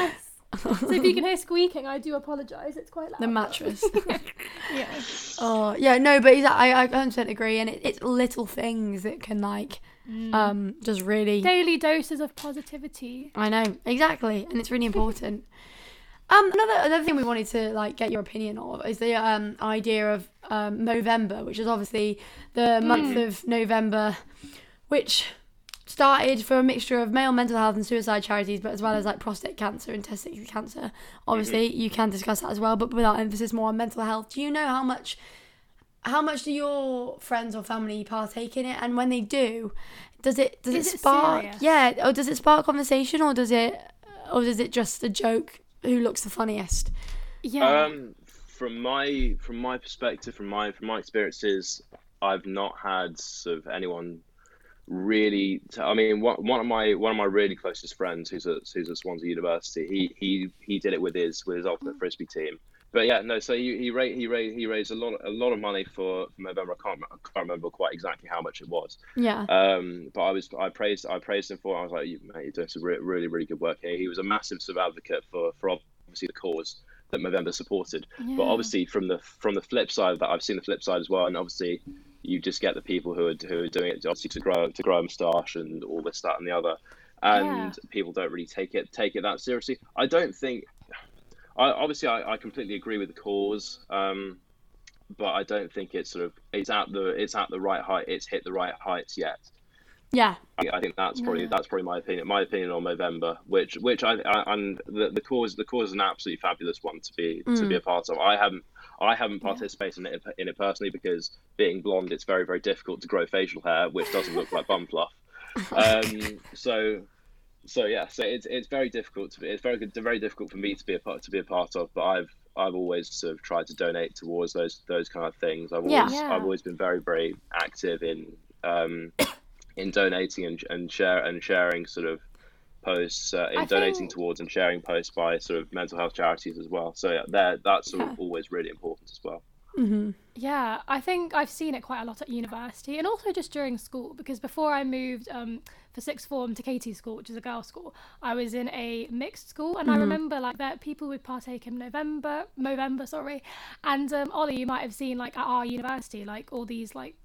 [SPEAKER 1] Yes. so if you can hear squeaking, I do apologise. It's quite loud.
[SPEAKER 2] The mattress. *laughs*
[SPEAKER 1] Yeah.
[SPEAKER 2] Oh yeah, no, but exa- I I 100% agree, and it, it's little things that can like um just really.
[SPEAKER 1] Daily doses of positivity.
[SPEAKER 2] I know exactly, and it's really important. *laughs* Um, another another thing we wanted to like get your opinion of is the um idea of um Movember, which is obviously the month of November, which started for a mixture of male mental health and suicide charities, but as well as like prostate cancer and testicular cancer. Obviously, you can discuss that as well, but without emphasis more on mental health. Do you know how much? How much do your friends or family partake in it, and when they do, does it does
[SPEAKER 1] Is
[SPEAKER 2] it
[SPEAKER 1] it
[SPEAKER 2] spark?
[SPEAKER 1] serious?
[SPEAKER 2] Yeah, or does it spark conversation, or does it, or is it just a joke? Who looks the funniest?
[SPEAKER 1] Yeah.
[SPEAKER 3] Um, from my from my perspective, from my from my experiences, I've not had sort of anyone really. T- I mean, one, one of my one of my really closest friends, who's at who's at Swansea University, he he he did it with his with his ultimate frisbee team. But yeah, no. So he he raised he raised he raised a lot a lot of money for, for Movember. I can't I can't remember quite exactly how much it was.
[SPEAKER 2] Yeah,
[SPEAKER 3] Um, but I was I praised I praised him for. it. I was like, you, mate, you're doing some re- really really good work here. He was a massive sort of advocate for for obviously the cause that Movember supported. But obviously from the from the flip side of that, I've seen the flip side as well. And obviously, you just get the people who are who are doing it obviously to grow to grow a moustache and all this that and the other. and
[SPEAKER 1] Yeah.
[SPEAKER 3] people don't really take it take it that seriously. I don't think. I, obviously, I, I completely agree with the cause, um, but I don't think it's sort of it's at the it's at the right height. It's hit the right heights yet.
[SPEAKER 2] Yeah.
[SPEAKER 3] I, I think that's probably
[SPEAKER 1] Yeah.
[SPEAKER 3] that's probably my opinion. My opinion on Movember, which which I, I and the, the cause the cause is an absolutely fabulous one to be to be a part of. I haven't I haven't
[SPEAKER 1] Yeah.
[SPEAKER 3] participated in it in it personally because being blonde, it's very very difficult to grow facial hair, which doesn't look like bum fluff. *laughs* Um, so so yeah, so it's it's very difficult to be it's very good very difficult for me to be a part to be a part of. But I've I've always sort of tried to donate towards those those kind of things. I've
[SPEAKER 2] Yeah.
[SPEAKER 3] always
[SPEAKER 1] Yeah.
[SPEAKER 3] I've always been very very active in um, in donating and, and share and sharing sort of posts uh, in
[SPEAKER 1] I
[SPEAKER 3] donating
[SPEAKER 1] think-
[SPEAKER 3] towards and sharing posts by sort of mental health charities as well. So yeah, there that's sort
[SPEAKER 2] Yeah.
[SPEAKER 3] of always really important as well.
[SPEAKER 2] hmm
[SPEAKER 1] Yeah, I think I've seen it quite a lot at university and also just during school because before I moved um, for sixth form to Katie's school, which is a girls' school, I was in a mixed school and I remember like that people would partake in November, November, sorry, and um, Ollie, you might have seen like at our university, like all these like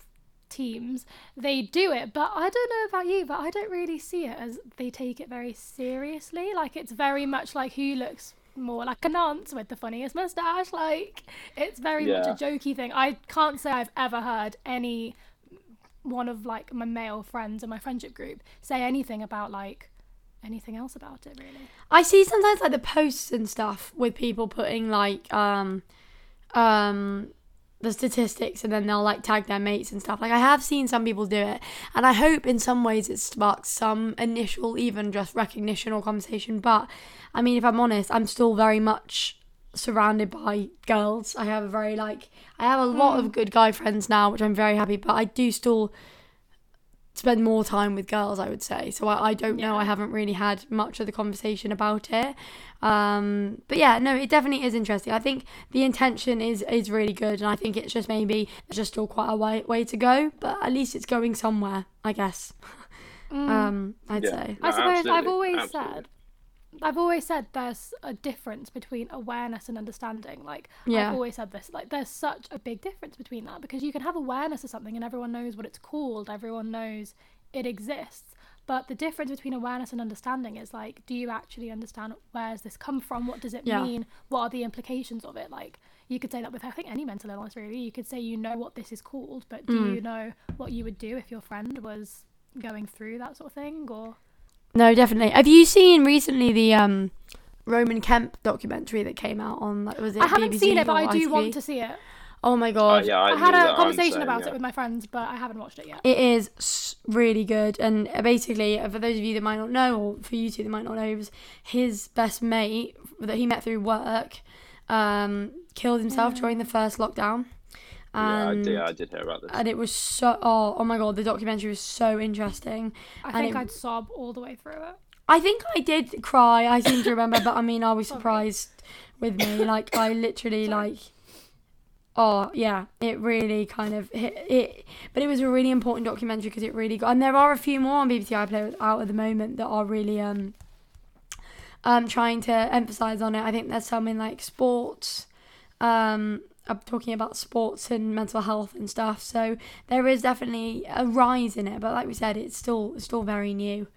[SPEAKER 1] teams they do it but i don't know about you but i don't really see it as they take it very seriously. Like it's very much like who looks more like a nonce with the funniest mustache like it's very much a jokey thing. I can't say i've ever heard any one of like my male friends in my friendship group say anything about like anything else about it really.
[SPEAKER 2] I see sometimes like the posts and stuff with people putting like um um the statistics and then they'll like tag their mates and stuff. Like I have seen some people do it and I hope in some ways it sparks some initial even just recognition or conversation. But I mean if I'm honest, I'm still very much surrounded by girls. I have a very like I have a lot of mm. good guy friends now, which I'm very happy, but I do still spend more time with girls, I would say. So I, I don't know. I haven't really had much of the conversation about it. Um, but yeah, no, it definitely is interesting. I think the intention is is really good, and I think it's just maybe there's just still quite a way way to go, but at least it's going somewhere, I guess. *laughs* Um, I'd
[SPEAKER 3] Yeah.
[SPEAKER 2] say.
[SPEAKER 1] I
[SPEAKER 3] No,
[SPEAKER 1] suppose I've always
[SPEAKER 3] absolutely.
[SPEAKER 1] said I've always said there's a difference between awareness and understanding. Like
[SPEAKER 2] Yeah.
[SPEAKER 1] I've always said this, like there's such a big difference between that because you can have awareness of something and everyone knows what it's called, everyone knows it exists. But the difference between awareness and understanding is like, do you actually understand where's this come from? What does it
[SPEAKER 2] Yeah.
[SPEAKER 1] mean? What are the implications of it? Like you could say that with I think any mental illness really. You could say you know what this is called, but do
[SPEAKER 2] Mm.
[SPEAKER 1] you know what you would do if your friend was going through that sort of thing or
[SPEAKER 2] No, definitely. Have you seen recently the um, Roman Kemp documentary that came out on? Like, was it
[SPEAKER 1] I haven't
[SPEAKER 2] BBC
[SPEAKER 1] seen it, but I do
[SPEAKER 2] ITV?
[SPEAKER 1] want to see it.
[SPEAKER 2] Oh my
[SPEAKER 3] Uh,
[SPEAKER 2] god!
[SPEAKER 3] yeah, I,
[SPEAKER 1] I, had a conversation
[SPEAKER 3] saying,
[SPEAKER 1] about
[SPEAKER 3] yeah.
[SPEAKER 1] it with my friends, but I haven't watched it yet.
[SPEAKER 2] It is really good, and uh, basically, uh, for those of you that might not know, or for you two that might not know, it was his best mate that he met through work um, killed himself during the first lockdown,
[SPEAKER 3] Yeah, I did, I did hear about this.
[SPEAKER 2] and it was so oh, oh my god, the documentary was so interesting.
[SPEAKER 1] I
[SPEAKER 2] and
[SPEAKER 1] think
[SPEAKER 2] it-
[SPEAKER 1] I'd sob all the way through it.
[SPEAKER 2] I think I did cry. I seem to remember, but I mean, I was *laughs* surprised with me. Like I literally
[SPEAKER 1] Sorry.
[SPEAKER 2] like. Oh yeah, it really kind of hit it, but it was a really important documentary because it really got. And there are a few more on BBC I iPlayer out at the moment that are really um, um, trying to emphasize on it. I think there's some in like sports, um, I'm talking about sports and mental health and stuff. So there is definitely a rise in it, but like we said, it's still it's still very new.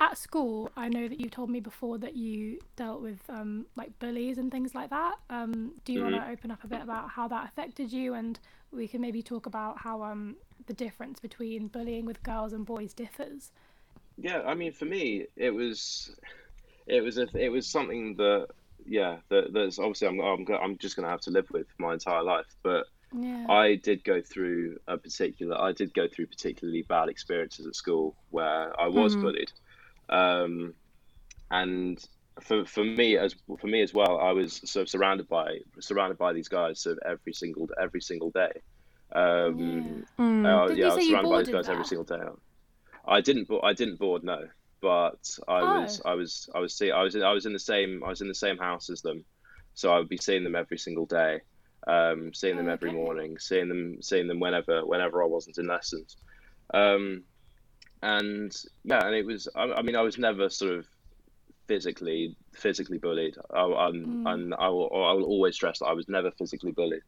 [SPEAKER 1] At school, I know that you told me before that you dealt with um, like bullies and things like that. Um, do you want to open up a bit about how that affected you, and we can maybe talk about how um, the difference between bullying with girls and boys differs?
[SPEAKER 3] Yeah, I mean, for me, it was, it was a, it was something that, yeah, that that's obviously I'm, I'm, I'm just gonna have to live with my entire life. But
[SPEAKER 1] Yeah.
[SPEAKER 3] I did go through a particular, I did go through particularly bad experiences at school where I was
[SPEAKER 2] Mhm.
[SPEAKER 3] bullied, um, and for for me as for me as well, I was sort of surrounded by surrounded by these guys sort of every single every single day. Um,
[SPEAKER 2] Mm.
[SPEAKER 3] uh, yeah, I was surrounded by these guys every single day. I didn't. I didn't board. No, but I
[SPEAKER 1] Oh.
[SPEAKER 3] was. I was. I was. See. I was. In, I was in the same. I was in the same house as them, so I would be seeing them every single day, um, seeing them
[SPEAKER 1] Oh,
[SPEAKER 3] every
[SPEAKER 1] okay.
[SPEAKER 3] morning, seeing them, seeing them whenever, whenever I wasn't in lessons, um, and yeah, and it was. I, I mean, I was never sort of physically physically bullied. I, I'm,
[SPEAKER 1] Mm.
[SPEAKER 3] and I will. I will always stress that I was never physically bullied.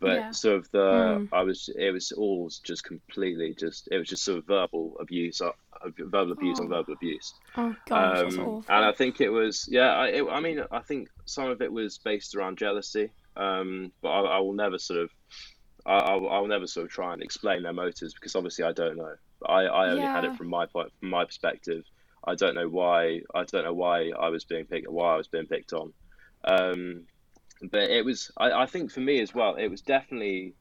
[SPEAKER 3] But
[SPEAKER 1] Yeah.
[SPEAKER 3] sort of the
[SPEAKER 2] Mm.
[SPEAKER 3] I was it was all just completely just it was just sort of verbal abuse, uh, verbal abuse on
[SPEAKER 1] Oh.
[SPEAKER 3] verbal abuse.
[SPEAKER 2] Oh gosh, that's
[SPEAKER 3] Um,
[SPEAKER 2] awful.
[SPEAKER 3] and I think it was, yeah. I, it, I mean, I think some of it was based around jealousy, um, but I, I will never sort of, I, I, will, I will never sort of try and explain their motives because obviously I don't know. I, I only had it from my point, from my perspective. I don't know why. I don't know why I was being picked, why I was being picked on. Um, but it was, I, I think for me as well, it was definitely,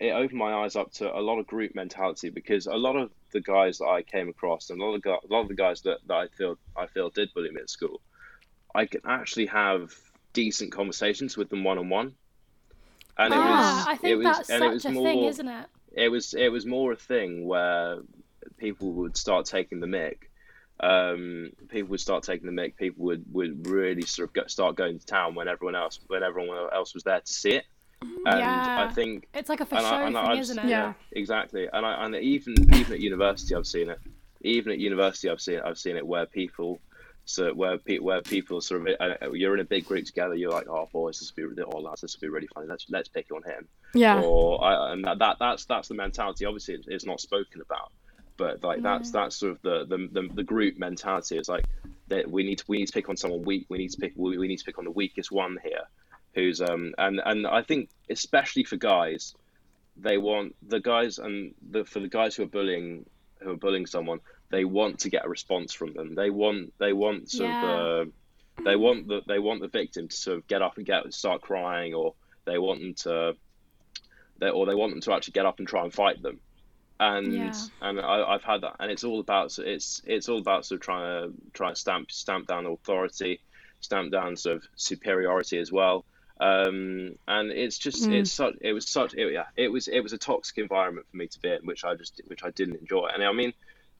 [SPEAKER 3] it opened my eyes up to a lot of group mentality because a lot of the guys that I came across and a lot of gu- a lot of the guys that, that I feel I feel did bully me at school, I could actually have decent conversations with them one on one. And it
[SPEAKER 1] yeah,
[SPEAKER 3] was
[SPEAKER 1] I
[SPEAKER 3] it
[SPEAKER 1] think
[SPEAKER 3] was
[SPEAKER 1] that's
[SPEAKER 3] and
[SPEAKER 1] such
[SPEAKER 3] it was
[SPEAKER 1] a
[SPEAKER 3] more
[SPEAKER 1] thing, isn't it?
[SPEAKER 3] it was it was more a thing where people would start taking the mick. Um, people would start taking the mick. People would, would really sort of go, start going to town when everyone else when everyone else was there to see it. And
[SPEAKER 1] Yeah.
[SPEAKER 3] I think
[SPEAKER 1] It's like a for
[SPEAKER 3] and
[SPEAKER 1] show
[SPEAKER 3] I- and
[SPEAKER 1] thing,
[SPEAKER 3] I've-
[SPEAKER 1] isn't it?
[SPEAKER 2] Yeah.
[SPEAKER 3] exactly, and I and even even at university I've seen it. Even at university I've seen I've seen it where people. So where pe- where people sort of uh, you're in a big group together, you're like, oh boys, this will be oh lads, this will be really funny. Let's let's pick on him
[SPEAKER 2] yeah.
[SPEAKER 3] or I, and that, that that's that's the mentality. Obviously, it's, it's not spoken about, but like that's that's sort of the, the the the group mentality. It's like that we need to we need to pick on someone weak. We need to pick we, we need to pick on the weakest one here, who's um and and I think especially for guys, they want the guys and the for the guys who are bullying who are bullying someone, they want to get a response from them. They want they want sort
[SPEAKER 1] Yeah.
[SPEAKER 3] of the they want the they want the victim to sort of get up and get start crying or they want them to they, or they want them to actually get up and try and fight them and
[SPEAKER 1] Yeah.
[SPEAKER 3] and I, I've had that and it's all about it's it's all about sort of trying to try and stamp stamp down authority stamp down sort of superiority as well um, and it's just
[SPEAKER 2] Mm.
[SPEAKER 3] it's such it was such it, yeah it was it was a toxic environment for me to be in which I just which I didn't enjoy and I mean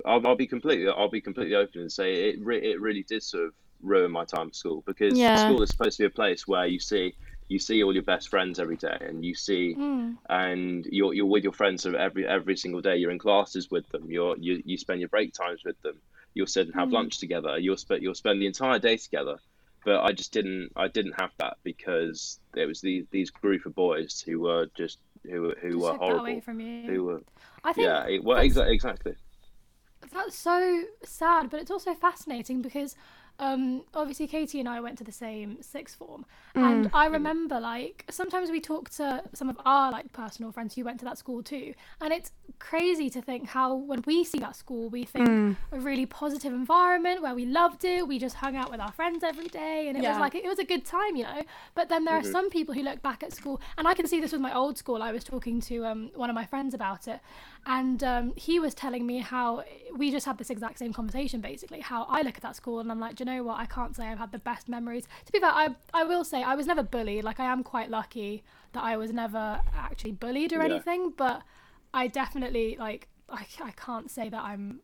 [SPEAKER 3] I'll, I'll be completely I'll be completely open and say it re- it really did sort of ruin my time at school because
[SPEAKER 2] Yeah.
[SPEAKER 3] school is supposed to be a place where you see you see all your best friends every day and you see
[SPEAKER 1] Mm.
[SPEAKER 3] and you're you're with your friends every every single day. You're in classes with them. You're you, you spend your break times with them. You'll sit and have
[SPEAKER 1] Mm.
[SPEAKER 3] lunch together. You'll spend you'll spend the entire day together. But I just didn't I didn't have that because it was these these group of boys who were just who were who
[SPEAKER 1] Just
[SPEAKER 3] were horrible.
[SPEAKER 1] from you.
[SPEAKER 3] Who were
[SPEAKER 1] I think
[SPEAKER 3] yeah it, well exactly
[SPEAKER 1] That's so sad, but it's also fascinating because um, obviously Katie and I went to the same sixth form, and I remember like sometimes we talk to some of our like personal friends who went to that school too, and it's crazy to think how when we see that school we think a really positive environment where we loved it, we just hung out with our friends every day, and it
[SPEAKER 2] Yeah.
[SPEAKER 1] was like it was a good time, you know. But then there are some people who look back at school, and I can see this with my old school. I was talking to um, one of my friends about it, and um, he was telling me how we just had this exact same conversation basically how i look at that school and i'm like do you know what i can't say i've had the best memories to be fair i, I will say i was never bullied like i am quite lucky that i was never actually bullied or
[SPEAKER 3] Yeah.
[SPEAKER 1] anything but i definitely like I, I can't say that i'm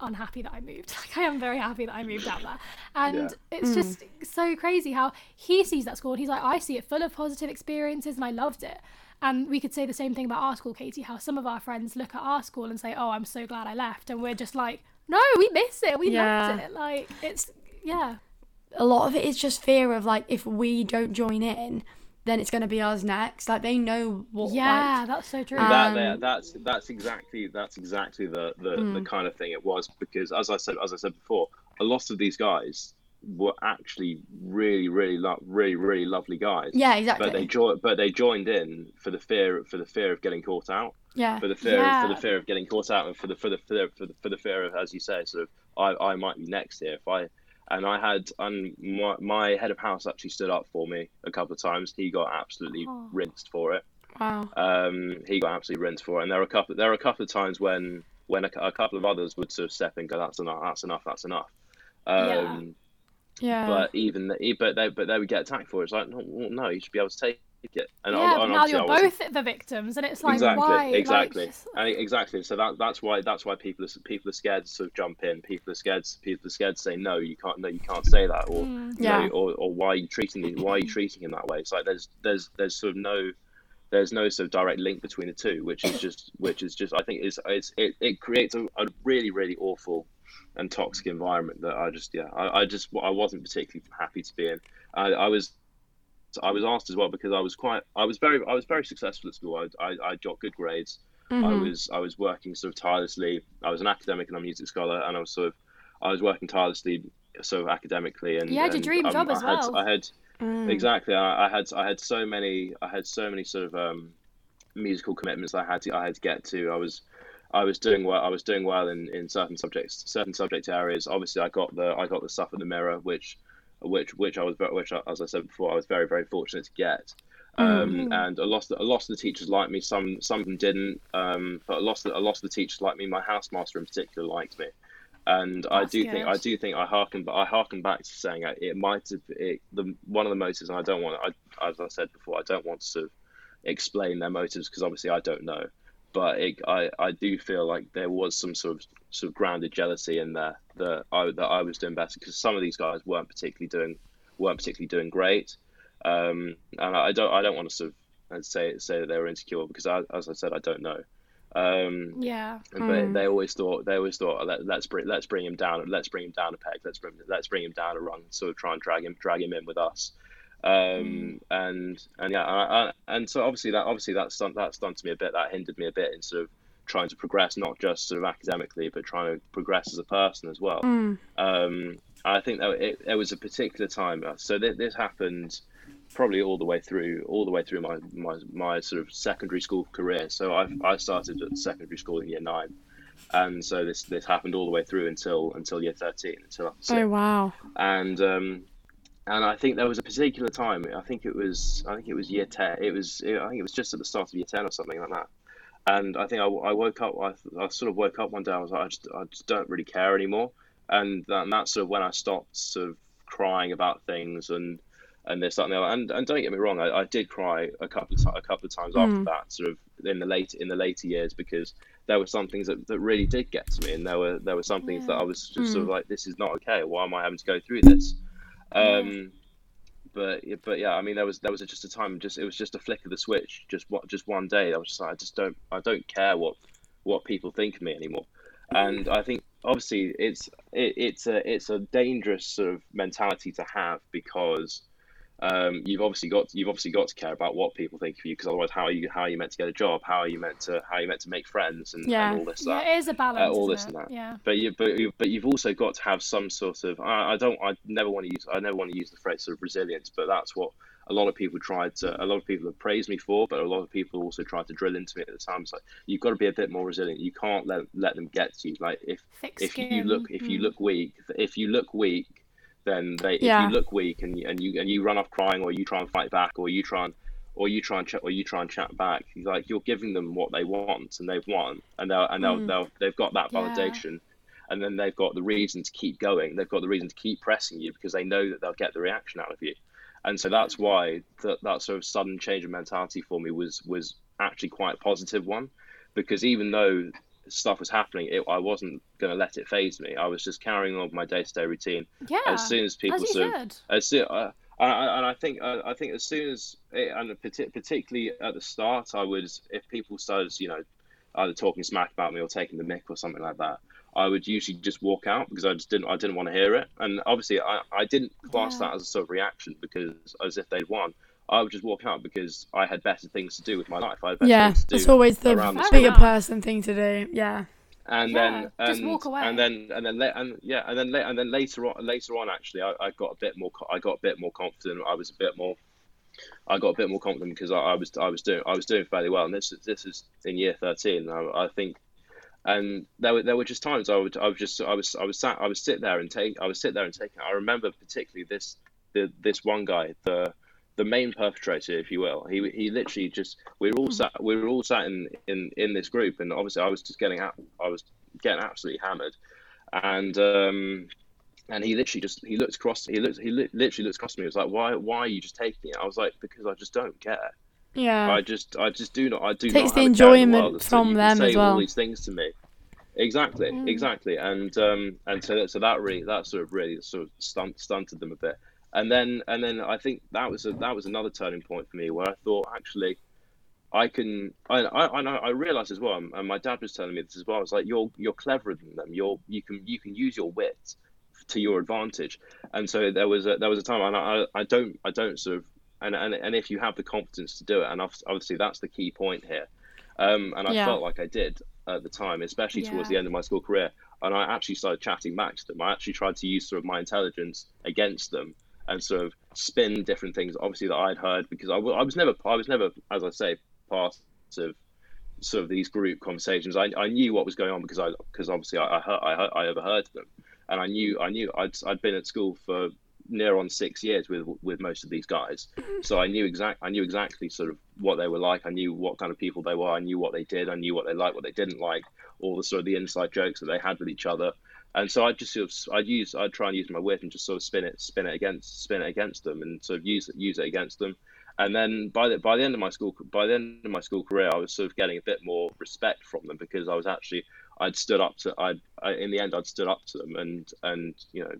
[SPEAKER 1] unhappy that I moved. *laughs* Like I am very happy that I moved out there. And
[SPEAKER 3] Yeah.
[SPEAKER 1] it's just so crazy how he sees that school and he's like, I see it full of positive experiences and I loved it. And we could say the same thing about our school, Katie, how some of our friends look at our school and say, Oh, I'm so glad I left and we're just like, No, we miss it. We loved it. Like it's yeah.
[SPEAKER 2] a lot of it is just fear of like if we don't join in, then it's gonna be ours next. Like they know what.
[SPEAKER 1] Yeah,
[SPEAKER 2] like-
[SPEAKER 1] that's so true.
[SPEAKER 3] that
[SPEAKER 2] Um,
[SPEAKER 3] that's that's exactly that's exactly the the, the
[SPEAKER 2] Mm.
[SPEAKER 3] kind of thing it was because as I said as I said before, a lot of these guys were actually really really lo- really really lovely guys.
[SPEAKER 2] yeah, exactly.
[SPEAKER 3] But they jo- but they joined in for the fear for the fear of getting caught out,
[SPEAKER 2] yeah,
[SPEAKER 3] for the fear for the fear of getting caught out, and for the for the for the for the, for the fear of as you say, sort of I, I might be next here if I. And I had, and my, my head of house actually stood up for me a couple of times. He got absolutely
[SPEAKER 1] Oh.
[SPEAKER 3] rinsed for it.
[SPEAKER 2] wow.
[SPEAKER 3] Um, he got absolutely rinsed for it. And there were a couple. There were a couple of times when when a, a couple of others would sort of step in and go, "That's enough. That's enough. That's enough." Um,
[SPEAKER 2] Yeah.
[SPEAKER 3] But even the, but they but they would get attacked for it. It's like no, no, you should be able to take it. And,
[SPEAKER 1] yeah, but
[SPEAKER 3] and
[SPEAKER 1] now you're both the victims and it's like
[SPEAKER 3] exactly,
[SPEAKER 1] why? Like,
[SPEAKER 3] exactly,
[SPEAKER 1] just-
[SPEAKER 3] and exactly. So that that's why that's why people are people are scared to sort of jump in. People are scared. People are scared to say no. You can't. No, you can't say that. Or
[SPEAKER 1] Mm.
[SPEAKER 3] you
[SPEAKER 2] Yeah.
[SPEAKER 3] know, or, or why are you treating him? Why are you treating him that way? It's like there's there's there's sort of no there's no sort of direct link between the two, which is just which is just I think is it's it, it creates a, a really really awful and toxic environment that I just yeah I, I just I wasn't particularly happy to be in. I, I was I was asked as well because I was quite I was very I was very successful at school. I I, I got good grades. Mm-hmm. I was I was working sort of tirelessly. I was an academic and a music scholar, and I was sort of I was working tirelessly so academically and
[SPEAKER 1] you had your dream
[SPEAKER 3] um,
[SPEAKER 1] job as
[SPEAKER 3] I had,
[SPEAKER 1] well.
[SPEAKER 3] I had mm. exactly. I, I, had I had so many I had so many sort of um, musical commitments I had to I had to get to. I was I was doing well. I was doing well in, in certain subjects, certain subject areas. Obviously, I got the I got the stuff at the mirror, which which which I was which as I said before, I was very very fortunate to get. Um, mm-hmm. And a lot of the, a lot of the teachers liked me. Some some of them didn't. Um, but a lot of the, a lot of the teachers liked me. My housemaster in particular liked me. And That's I do good. think I do think I harken I harken back to saying it might have it, the one of the motives, and I don't want I as I said before, I don't want to sort of explain their motives because obviously I don't know but it, I I do feel like there was some sort of sort of grounded jealousy in there that I that I was doing better because some of these guys weren't particularly doing weren't particularly doing great, um, and I don't I don't want to sort of say say that they were insecure because I, as I said I don't know. Um,
[SPEAKER 1] yeah.
[SPEAKER 3] But mm. they always thought they always thought Let, us bring let's bring him down let's bring him down a peg let's bring let's bring him down a rung sort of try and drag him drag him in with us um, mm. and and yeah, I, I, and so obviously that obviously that's done that's done to me a bit. That hindered me a bit in sort of trying to progress, not just sort of academically, but trying to progress as a person as well. Mm. Um, I think that it, it was a particular time. Uh, so th- this happened probably all the way through all the way through my, my, my sort of secondary school career. So I I started at secondary school in year nine, and so this this happened all the way through until until year thirteen until
[SPEAKER 2] oh wow
[SPEAKER 3] and um, and I think there was a particular time. I think it was. I think it was year ten. It was. I think it was just at the start of year ten or something like that. And I think I, I woke up. I, I sort of woke up one day. I was like, I just, I just don't really care anymore. And, that, and that's sort of when I stopped sort of crying about things and and this that and the other. And, and don't get me wrong, I, I did cry a couple of a couple of times mm. after that, sort of in the late in the later years, because there were some things that, that really did get to me, and there were there were some things yeah. that I was just mm. sort of like, this is not okay. Why am I having to go through this? Um, but but yeah, I mean, there was there was just a time, just it was just a flick of the switch, just what just one day. I was just like, I just don't I don't care what what people think of me anymore. And I think obviously it's it, it's a it's a dangerous sort of mentality to have because um, you've obviously got you've obviously got to care about what people think of you because otherwise how are you how are you meant to get a job how are you meant to how are you meant to make friends and,
[SPEAKER 1] yeah.
[SPEAKER 3] and all this
[SPEAKER 1] yeah, it is a balance
[SPEAKER 3] uh, all
[SPEAKER 1] this
[SPEAKER 3] it?
[SPEAKER 1] and that yeah
[SPEAKER 3] but you but you but you've also got to have some sort of I, I don't I never want to use I never want to use the phrase sort of resilience but that's what a lot of people tried to a lot of people have praised me for but a lot of people also tried to drill into me at the time it's like you've got to be a bit more resilient you can't let let them get to you like if
[SPEAKER 1] Thick
[SPEAKER 3] if
[SPEAKER 1] skin.
[SPEAKER 3] you look if you
[SPEAKER 1] Mm.
[SPEAKER 3] look weak if you look weak then they
[SPEAKER 2] Yeah.
[SPEAKER 3] if you look weak and you, and you and you run off crying or you try and fight back or you try and or you try and ch- or you try and chat back like you're giving them what they want and they've won and they'll and they'll,
[SPEAKER 2] Mm.
[SPEAKER 3] they'll they've got that
[SPEAKER 1] Yeah.
[SPEAKER 3] validation and then they've got the reason to keep going they've got the reason to keep pressing you because they know that they'll get the reaction out of you and so that's why that that sort of sudden change of mentality for me was was actually quite a positive one because even though stuff was happening it, I wasn't going to let it faze me I was just carrying on with my day-to-day routine
[SPEAKER 1] yeah
[SPEAKER 3] as soon as people
[SPEAKER 1] as
[SPEAKER 3] sort of as soon, uh, and, I, and I think uh, I think as soon as it, and particularly at the start, I would if people started you know either talking smack about me or taking the mick or something like that, I would usually just walk out because I just didn't I didn't want to hear it. And obviously I, I didn't class
[SPEAKER 1] Yeah.
[SPEAKER 3] that as a sort of reaction because as if they'd won. I would just walk out because I had better things to do with my life. I had better
[SPEAKER 2] yeah
[SPEAKER 3] things to do
[SPEAKER 2] it's always the
[SPEAKER 3] around the
[SPEAKER 2] bigger person thing to do yeah.
[SPEAKER 3] And
[SPEAKER 1] Yeah,
[SPEAKER 3] then
[SPEAKER 1] just walk away.
[SPEAKER 3] and then and then and yeah and then and then later on later on actually I, I got a bit more I got a bit more confident. I was a bit more I got a bit more confident because I, I was I was doing I was doing fairly well. And this is this is in year 13 I, I think and there were there were just times I would I was just I was I was sat I would sit there and take I would sit there and take I remember particularly this the this one guy the the main perpetrator if you will. He he literally just we were all sat we were all sat in in in this group and obviously I was just getting out I was getting absolutely hammered. And um and he literally just he looked across he looked he li- literally looked across at me he was like why why are you just taking it? I was like because I just don't care.
[SPEAKER 2] Yeah.
[SPEAKER 3] I just I just do not I do
[SPEAKER 2] Takes
[SPEAKER 3] not
[SPEAKER 2] the
[SPEAKER 3] have a care in the
[SPEAKER 2] enjoyment from
[SPEAKER 3] you
[SPEAKER 2] them as well.
[SPEAKER 3] all these things to me. Exactly
[SPEAKER 1] Mm.
[SPEAKER 3] exactly. And um and so that so that really that sort of really sort of stunt, stunted them a bit and then and then I think that was a, that was another turning point for me where I thought actually I can I I I, know, I realized as well and my dad was telling me this as well it's like you're you're cleverer than them you're you can you can use your wit to your advantage and so there was a there was a time and I, I don't I don't sort of and and and if you have the confidence to do it, and obviously that's the key point here. Um, and I
[SPEAKER 2] Yeah.
[SPEAKER 3] felt like I did at the time, especially towards the end of my school career. And I actually started chatting back to them. I actually tried to use sort of my intelligence against them and sort of spin different things, obviously that I'd heard because I, I was never, I was never, as I say, part of sort of these group conversations. I, I knew what was going on because I, because obviously I, I heard, I, heard, I overheard them, and I knew, I knew I'd, I'd been at school for near on six years with with most of these guys, mm-hmm. so I knew exact, I knew exactly sort of what they were like. I knew what kind of people they were. I knew what they did. I knew what they liked, what they didn't like, all the sort of the inside jokes that they had with each other. And so I just sort of I'd use I'd try and use my wit and just sort of spin it spin it against spin it against them and sort of use it use it against them. And then by the by the end of my school by the end of my school career, I was sort of getting a bit more respect from them because I was actually I'd stood up to I'd I, in the end I'd stood up to them and and you know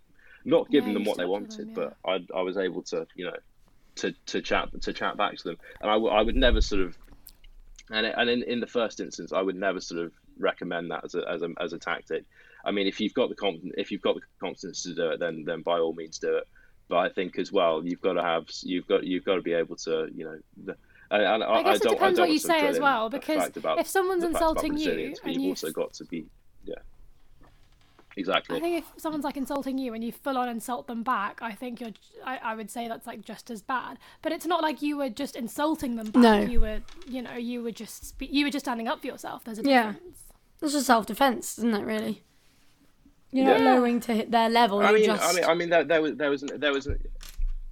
[SPEAKER 3] not giving
[SPEAKER 1] Yeah,
[SPEAKER 3] them what they
[SPEAKER 1] stood up to
[SPEAKER 3] wanted,
[SPEAKER 1] them,
[SPEAKER 3] but I I was able to you know to to chat to chat back to them, and I, w- I would never sort of and it, and in, in the first instance, I would never sort of recommend that as a as a as a tactic. I mean, if you've got the confidence, if you've got the confidence to do it, then then by all means do it. But I think as well, you've got to have you've got you've got to be able to you know. The, and, and
[SPEAKER 1] I guess it
[SPEAKER 3] don't,
[SPEAKER 1] depends what you
[SPEAKER 3] want to drill
[SPEAKER 1] say as well, because if someone's
[SPEAKER 3] the fact about
[SPEAKER 1] insulting you and
[SPEAKER 3] you've also got to be yeah Exactly.
[SPEAKER 1] I think if someone's like insulting you and you full on insult them back, I think you're. I, I would say that's like just as bad. But it's not like you were just insulting them back.
[SPEAKER 2] No.
[SPEAKER 1] You were, you know, you were just spe- you were just standing up for yourself. There's a difference.
[SPEAKER 2] Yeah.
[SPEAKER 1] difference.
[SPEAKER 2] It's just self defense, isn't it? Really. You're not
[SPEAKER 3] Yeah.
[SPEAKER 2] lowering to their level.
[SPEAKER 3] I mean,
[SPEAKER 2] just.
[SPEAKER 3] I mean, I mean, there, there was, there was, an, there was, an,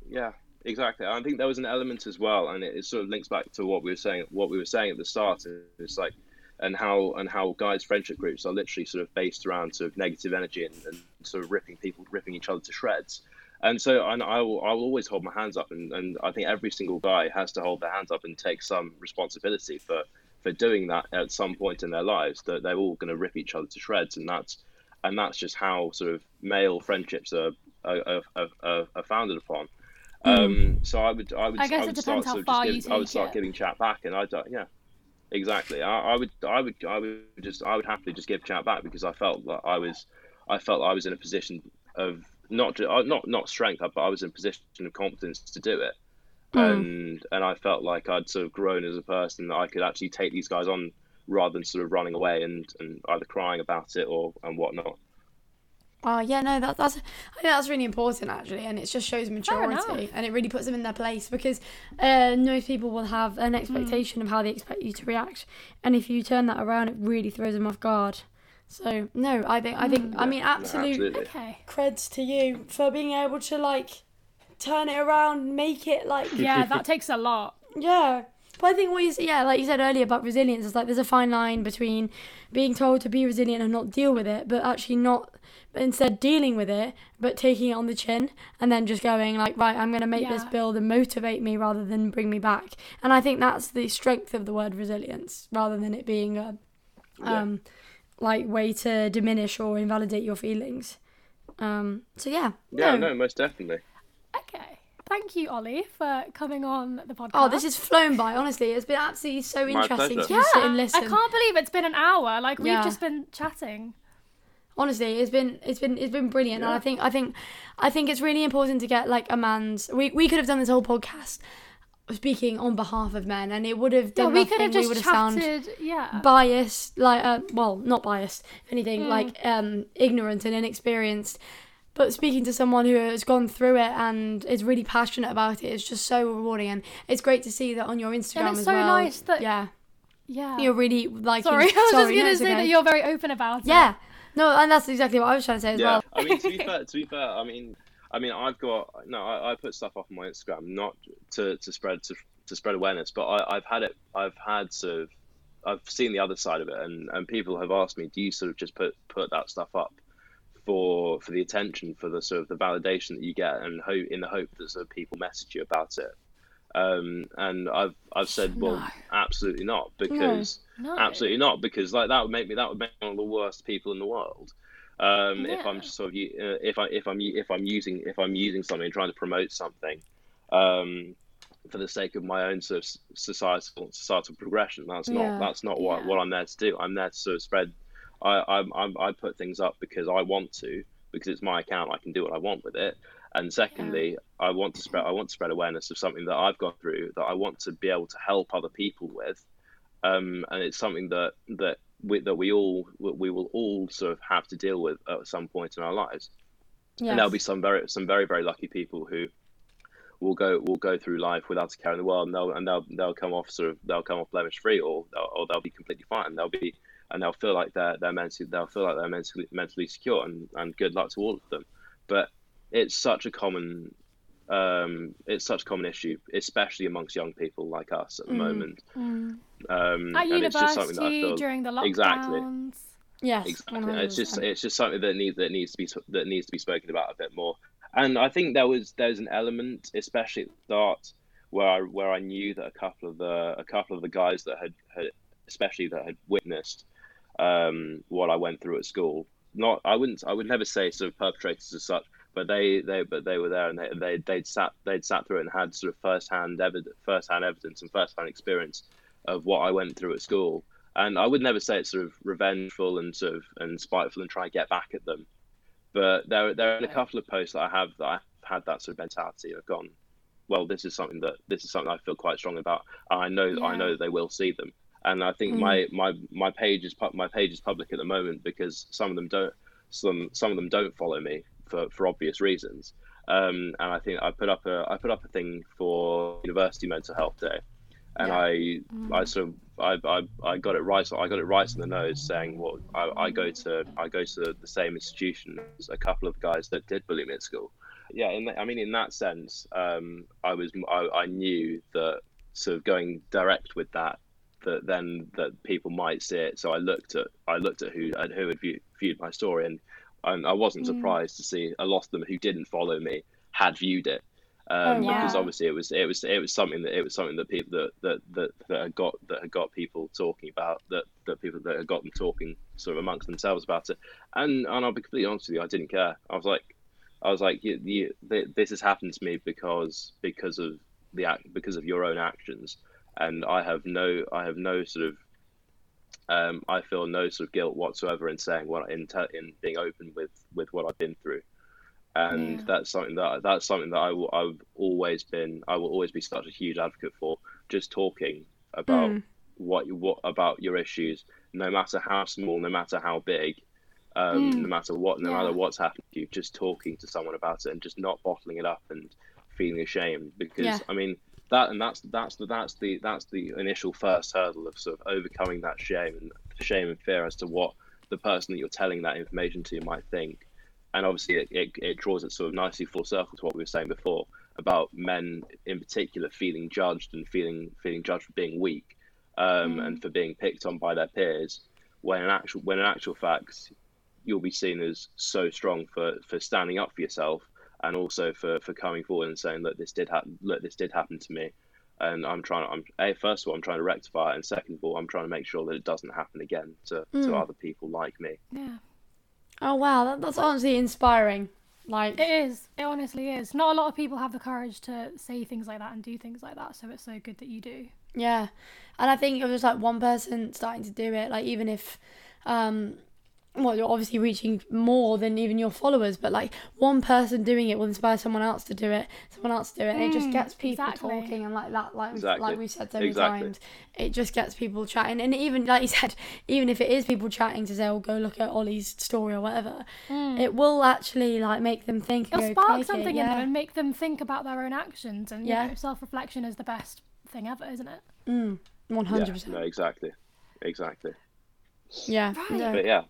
[SPEAKER 3] yeah, exactly. I think there was an element as well, and it, it sort of links back to what we were saying, what we were saying at the start. It's like, and how and how guys' friendship groups are literally sort of based around sort of negative energy and, and sort of ripping people, ripping each other to shreds. And so, and I will, I will always hold my hands up, and, and I think every single guy has to hold their hands up and take some responsibility for for doing that at some point in their lives. That they're all going to rip each other to shreds, and that's and that's just how sort of male friendships are are, are, are, are founded upon. Um, so I would I would
[SPEAKER 1] I guess it
[SPEAKER 3] would
[SPEAKER 1] depends
[SPEAKER 3] start
[SPEAKER 1] how far
[SPEAKER 3] just
[SPEAKER 1] you
[SPEAKER 3] give, I would start
[SPEAKER 1] it.
[SPEAKER 3] giving chat back, and I don't yeah. Exactly. I, I would, I would, I would just, I would happily just give chat back because I felt that I was, I felt I was in a position of not, uh, not, not strength, but I was in a position of confidence to do it, and and I felt like I'd sort of grown as a person that I could actually take these guys on rather than sort of running away and and either crying about it or and whatnot.
[SPEAKER 2] Oh yeah, no, that, that's I think that's really important actually, and it just shows maturity, and it really puts them in their place because uh, most people will have
[SPEAKER 1] Hmm.
[SPEAKER 2] an expectation of how they expect you to react, and if you turn that around, it really throws them off guard. So no, I think I think I
[SPEAKER 1] Hmm.
[SPEAKER 2] mean absolute
[SPEAKER 3] absolutely.
[SPEAKER 1] Okay.
[SPEAKER 2] creds to you for being able to like turn it around, make it like
[SPEAKER 1] Yeah, *laughs* that takes a lot.
[SPEAKER 2] yeah. But I think what you said, yeah, like you said earlier about resilience, is like there's a fine line between being told to be resilient and not deal with it, but actually not, but instead dealing with it, but taking it on the chin and then just going like, right, I'm going to make this build and motivate me rather than bring me back. And I think that's the strength of the word resilience rather than it being a, um, like way to diminish or invalidate your feelings. Um, so yeah.
[SPEAKER 3] Yeah, no, most definitely.
[SPEAKER 1] Okay. Thank you, Ollie, for coming on the podcast.
[SPEAKER 2] Oh, this has flown by. Honestly, it's been absolutely so
[SPEAKER 3] My
[SPEAKER 2] interesting
[SPEAKER 3] pleasure.
[SPEAKER 2] to
[SPEAKER 1] yeah.
[SPEAKER 2] just sit and listen.
[SPEAKER 1] I can't believe it's been an hour. Like we've
[SPEAKER 2] Yeah.
[SPEAKER 1] just been chatting.
[SPEAKER 2] honestly it's been it's been it's been brilliant and i think i think i think it's really important to get like a man's we, we could have done this whole podcast speaking on behalf of men and it would have
[SPEAKER 1] Yeah, we
[SPEAKER 2] nothing
[SPEAKER 1] could have just
[SPEAKER 2] we would have sound
[SPEAKER 1] chatted. Yeah.
[SPEAKER 2] biased like uh, well not biased if anything
[SPEAKER 1] Mm.
[SPEAKER 2] like um ignorant and inexperienced but speaking to someone who has gone through it and is really passionate about it is just so rewarding. And it's great to see that on your instagram
[SPEAKER 1] it's
[SPEAKER 2] as
[SPEAKER 1] so
[SPEAKER 2] well.
[SPEAKER 1] nice that-
[SPEAKER 2] yeah.
[SPEAKER 1] Yeah.
[SPEAKER 2] you're really like
[SPEAKER 1] Sorry, *laughs* I was just
[SPEAKER 2] sorry, no,
[SPEAKER 1] gonna
[SPEAKER 2] it's
[SPEAKER 1] say
[SPEAKER 2] okay.
[SPEAKER 1] that you're very open about it.
[SPEAKER 2] yeah. No and that's exactly what i was trying to say as
[SPEAKER 3] yeah,
[SPEAKER 2] well.
[SPEAKER 3] I mean to be *laughs* fair, to be fair, I mean, I mean, I've got no, I, I put stuff up on my Instagram not to, to spread to, to spread awareness, but I, I've had it, I've had sort of, I've seen the other side of it, and, and people have asked me, do you sort of just put put that stuff up for for the attention, for the sort of the validation that you get, and hope in the hope that sort of people message you about it. Um, and I've I've said, well,
[SPEAKER 1] No.
[SPEAKER 3] absolutely not, because
[SPEAKER 1] No.
[SPEAKER 3] absolutely not because like that would make me that would make me one of the worst people in the world um if i'm just sort of uh, if i if i'm if i'm using if i'm using something trying to promote something um for the sake of my own sort of societal societal progression that's not
[SPEAKER 2] Yeah.
[SPEAKER 3] that's not what
[SPEAKER 1] Yeah.
[SPEAKER 3] what i'm there to do i'm there to sort of spread i i'm, I'm i put things up because i want to because it's my account i can do what i want with it And secondly, I want to spread I want to spread awareness of something that I've gone through that I want to be able to help other people with. Um, and it's something that that we, that we all we will all sort of have to deal with at some point in our lives.
[SPEAKER 2] Yes.
[SPEAKER 3] And there'll be some very some very very lucky people who will go will go through life without a care in the world, and they'll and they'll they'll come off sort of they'll come off blemish free, or they'll, or they'll be completely fine. They'll be and they'll feel like they're they're mentally they'll feel like they're mentally mentally secure, and, and good luck to all of them. But it's such a common um, it's such a common issue, especially amongst young people like us at the
[SPEAKER 2] Mm.
[SPEAKER 3] moment.
[SPEAKER 1] Mm.
[SPEAKER 3] Um,
[SPEAKER 1] At
[SPEAKER 3] and it's just that I
[SPEAKER 1] university
[SPEAKER 3] feel
[SPEAKER 1] during the lockdowns.
[SPEAKER 3] Exactly.
[SPEAKER 2] Yes.
[SPEAKER 3] exactly. It's just it's just something that needs that needs to be that needs to be spoken about a bit more. And I think there was there's an element, especially at the start, where I where I knew that a couple of the a couple of the guys that had, had especially that had witnessed um, what I went through at school. Not I wouldn't I would never say sort of perpetrators as such, but they they but they were there and they they they'd sat they'd sat through it and had sort of first hand evidence first hand evidence and first hand experience of what I went through at school. And I would never say it's sort of revengeful and sort of and spiteful and try and get back at them. But there there are a couple of posts that I have that I've had that sort of mentality. I've gone, well, this is something that this is something I feel quite strong about. I know I know that they will see them, and I think
[SPEAKER 2] Mm.
[SPEAKER 3] my my my page is my page is public at the moment because some of them don't some some of them don't follow me for for obvious reasons. Um, and I think I put up a I put up a thing for University Mental Health Day, and
[SPEAKER 2] Yeah.
[SPEAKER 3] I
[SPEAKER 1] Mm.
[SPEAKER 3] I sort of I, I, I got it right I got it right in the nose saying well I, I go to I go to the same institution as a couple of guys that did bully me at school yeah in that, I mean in that sense um, I was I, I knew that sort of going direct with that that then that people might see it. So I looked at I looked at who at who had view, viewed my story and and I wasn't
[SPEAKER 1] Mm.
[SPEAKER 3] surprised to see a lot of them who didn't follow me had viewed it. Um,
[SPEAKER 2] Oh,
[SPEAKER 3] because obviously it was it was it was something that it was something that people that that that, that had got that had got people talking about that that people that had got them talking sort of amongst themselves about it. And and I'll be completely honest with you I didn't care. I was like I was like you, you, this has happened to me because because of the act because of your own actions and I have no I have no sort of um, I feel no sort of guilt whatsoever in saying what in te- in being open with with what I've been through and
[SPEAKER 1] Yeah.
[SPEAKER 3] that's something that that's something that I will, I've always been I will always be such a huge advocate for just talking about
[SPEAKER 2] Mm.
[SPEAKER 3] what what about your issues no matter how small no matter how big um,
[SPEAKER 1] Mm.
[SPEAKER 3] no matter what no
[SPEAKER 1] Yeah.
[SPEAKER 3] matter what's happened to you just talking to someone about it and just not bottling it up and feeling ashamed because
[SPEAKER 2] Yeah.
[SPEAKER 3] I mean that and that's that's the that's the that's the initial first hurdle of sort of overcoming that shame and shame and fear as to what the person that you're telling that information to might think and obviously it, it, it draws it sort of nicely full circle to what we were saying before about men in particular feeling judged and feeling feeling judged for being weak um,
[SPEAKER 1] Mm.
[SPEAKER 3] and for being picked on by their peers when in actual when in actual fact you'll be seen as so strong for for standing up for yourself and also for for coming forward and saying look this did happen look this did happen to me and I'm trying I'm a first of all I'm trying to rectify it and second of all I'm trying to make sure that it doesn't happen again to, to
[SPEAKER 2] Mm.
[SPEAKER 3] other people like me
[SPEAKER 1] Yeah.
[SPEAKER 2] Oh wow, that, that's honestly inspiring. Like
[SPEAKER 1] It is. It honestly is. Not a lot of people have the courage to say things like that and do things like that. So it's so good that you do.
[SPEAKER 2] Yeah, and I think it was like one person starting to do it, like even if, um, well, you're obviously reaching more than even your followers, but like one person doing it will inspire someone else to do it, someone else to do it, and it just
[SPEAKER 1] Mm,
[SPEAKER 2] gets people
[SPEAKER 1] exactly.
[SPEAKER 2] talking and like that, like
[SPEAKER 3] Exactly.
[SPEAKER 2] like we've said so many
[SPEAKER 3] Exactly.
[SPEAKER 2] times, it just gets people chatting, and even like you said, even if it is people chatting to say, "Oh, go look at Ollie's story" or whatever, it will actually like make them think.
[SPEAKER 1] It'll spark something in
[SPEAKER 2] yeah.
[SPEAKER 1] them and make them think about their own actions. And you
[SPEAKER 2] Yeah.
[SPEAKER 1] know, self-reflection is the best thing ever, isn't it?
[SPEAKER 2] Mm, hundred percent.
[SPEAKER 3] no exactly exactly
[SPEAKER 2] Yeah.
[SPEAKER 1] Right.
[SPEAKER 2] no.
[SPEAKER 3] but yeah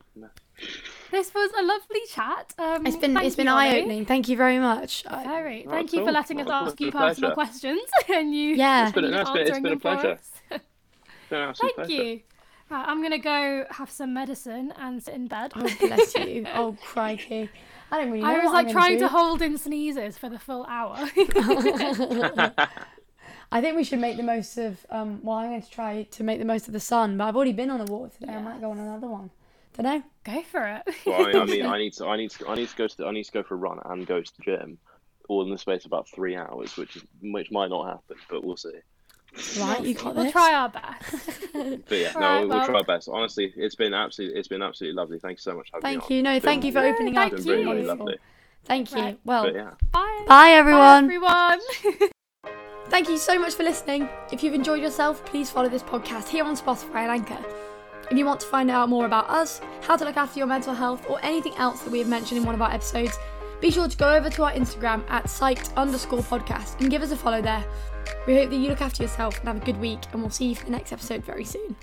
[SPEAKER 1] This was a lovely chat. Um,
[SPEAKER 2] It's been it's been eye opening. Thank you very much.
[SPEAKER 1] Very.
[SPEAKER 3] Not
[SPEAKER 1] Thank
[SPEAKER 3] at
[SPEAKER 1] you for letting us
[SPEAKER 3] Not at all.
[SPEAKER 1] ask you
[SPEAKER 3] It's been a
[SPEAKER 1] personal
[SPEAKER 3] pleasure.
[SPEAKER 1] questions *laughs* and you.
[SPEAKER 2] Yeah.
[SPEAKER 3] It's been-
[SPEAKER 1] and
[SPEAKER 3] no,
[SPEAKER 1] you
[SPEAKER 3] it's been- it's
[SPEAKER 1] answering
[SPEAKER 3] been a
[SPEAKER 1] for
[SPEAKER 3] pleasure.
[SPEAKER 1] us. *laughs*
[SPEAKER 3] It's been
[SPEAKER 1] Thank
[SPEAKER 3] pleasure.
[SPEAKER 1] you. Right, I'm gonna go have some medicine and sit in bed.
[SPEAKER 2] Oh bless you. *laughs* Oh crikey. I don't really know.
[SPEAKER 1] I was
[SPEAKER 2] what
[SPEAKER 1] like
[SPEAKER 2] I'm
[SPEAKER 1] trying to hold in sneezes for the full hour.
[SPEAKER 2] Do. I think we should make the most of. Um, well, I'm going to try to make the most of the sun, but I've already been on a walk today. I might go on another one. Don't know.
[SPEAKER 1] go for it.
[SPEAKER 3] Well, I, I mean, *laughs* I need to, I need to, I need to go to, the, I need to go for a run and go to the gym, all in the space of about three hours, which is, which might not happen, but we'll see.
[SPEAKER 2] Right, you got
[SPEAKER 1] we'll
[SPEAKER 2] this.
[SPEAKER 1] try our best. *laughs*
[SPEAKER 3] But yeah, no,
[SPEAKER 1] Right,
[SPEAKER 3] we'll,
[SPEAKER 1] well-
[SPEAKER 3] try our best. Honestly, it's been absolutely, it's been absolutely lovely. Thank you so much. for having me
[SPEAKER 2] Thank
[SPEAKER 3] on.
[SPEAKER 2] you. No,
[SPEAKER 3] It's
[SPEAKER 2] thank
[SPEAKER 3] been-
[SPEAKER 2] you for
[SPEAKER 1] No,
[SPEAKER 2] opening
[SPEAKER 1] thank
[SPEAKER 2] up.
[SPEAKER 3] It's
[SPEAKER 2] It's
[SPEAKER 3] been really, really lovely.
[SPEAKER 2] Thank you.
[SPEAKER 1] Right.
[SPEAKER 2] Well,
[SPEAKER 3] But yeah.
[SPEAKER 1] Bye.
[SPEAKER 2] bye everyone.
[SPEAKER 1] Bye, everyone. *laughs*
[SPEAKER 2] Thank you so much for listening. If you've enjoyed yourself, please follow this podcast here on Spotify and Anchor. If you want to find out more about us, how to look after your mental health, or anything else that we have mentioned in one of our episodes, be sure to go over to our Instagram at psyched underscore podcast and give us a follow there. We hope that you look after yourself and have a good week, and we'll see you for the next episode very soon.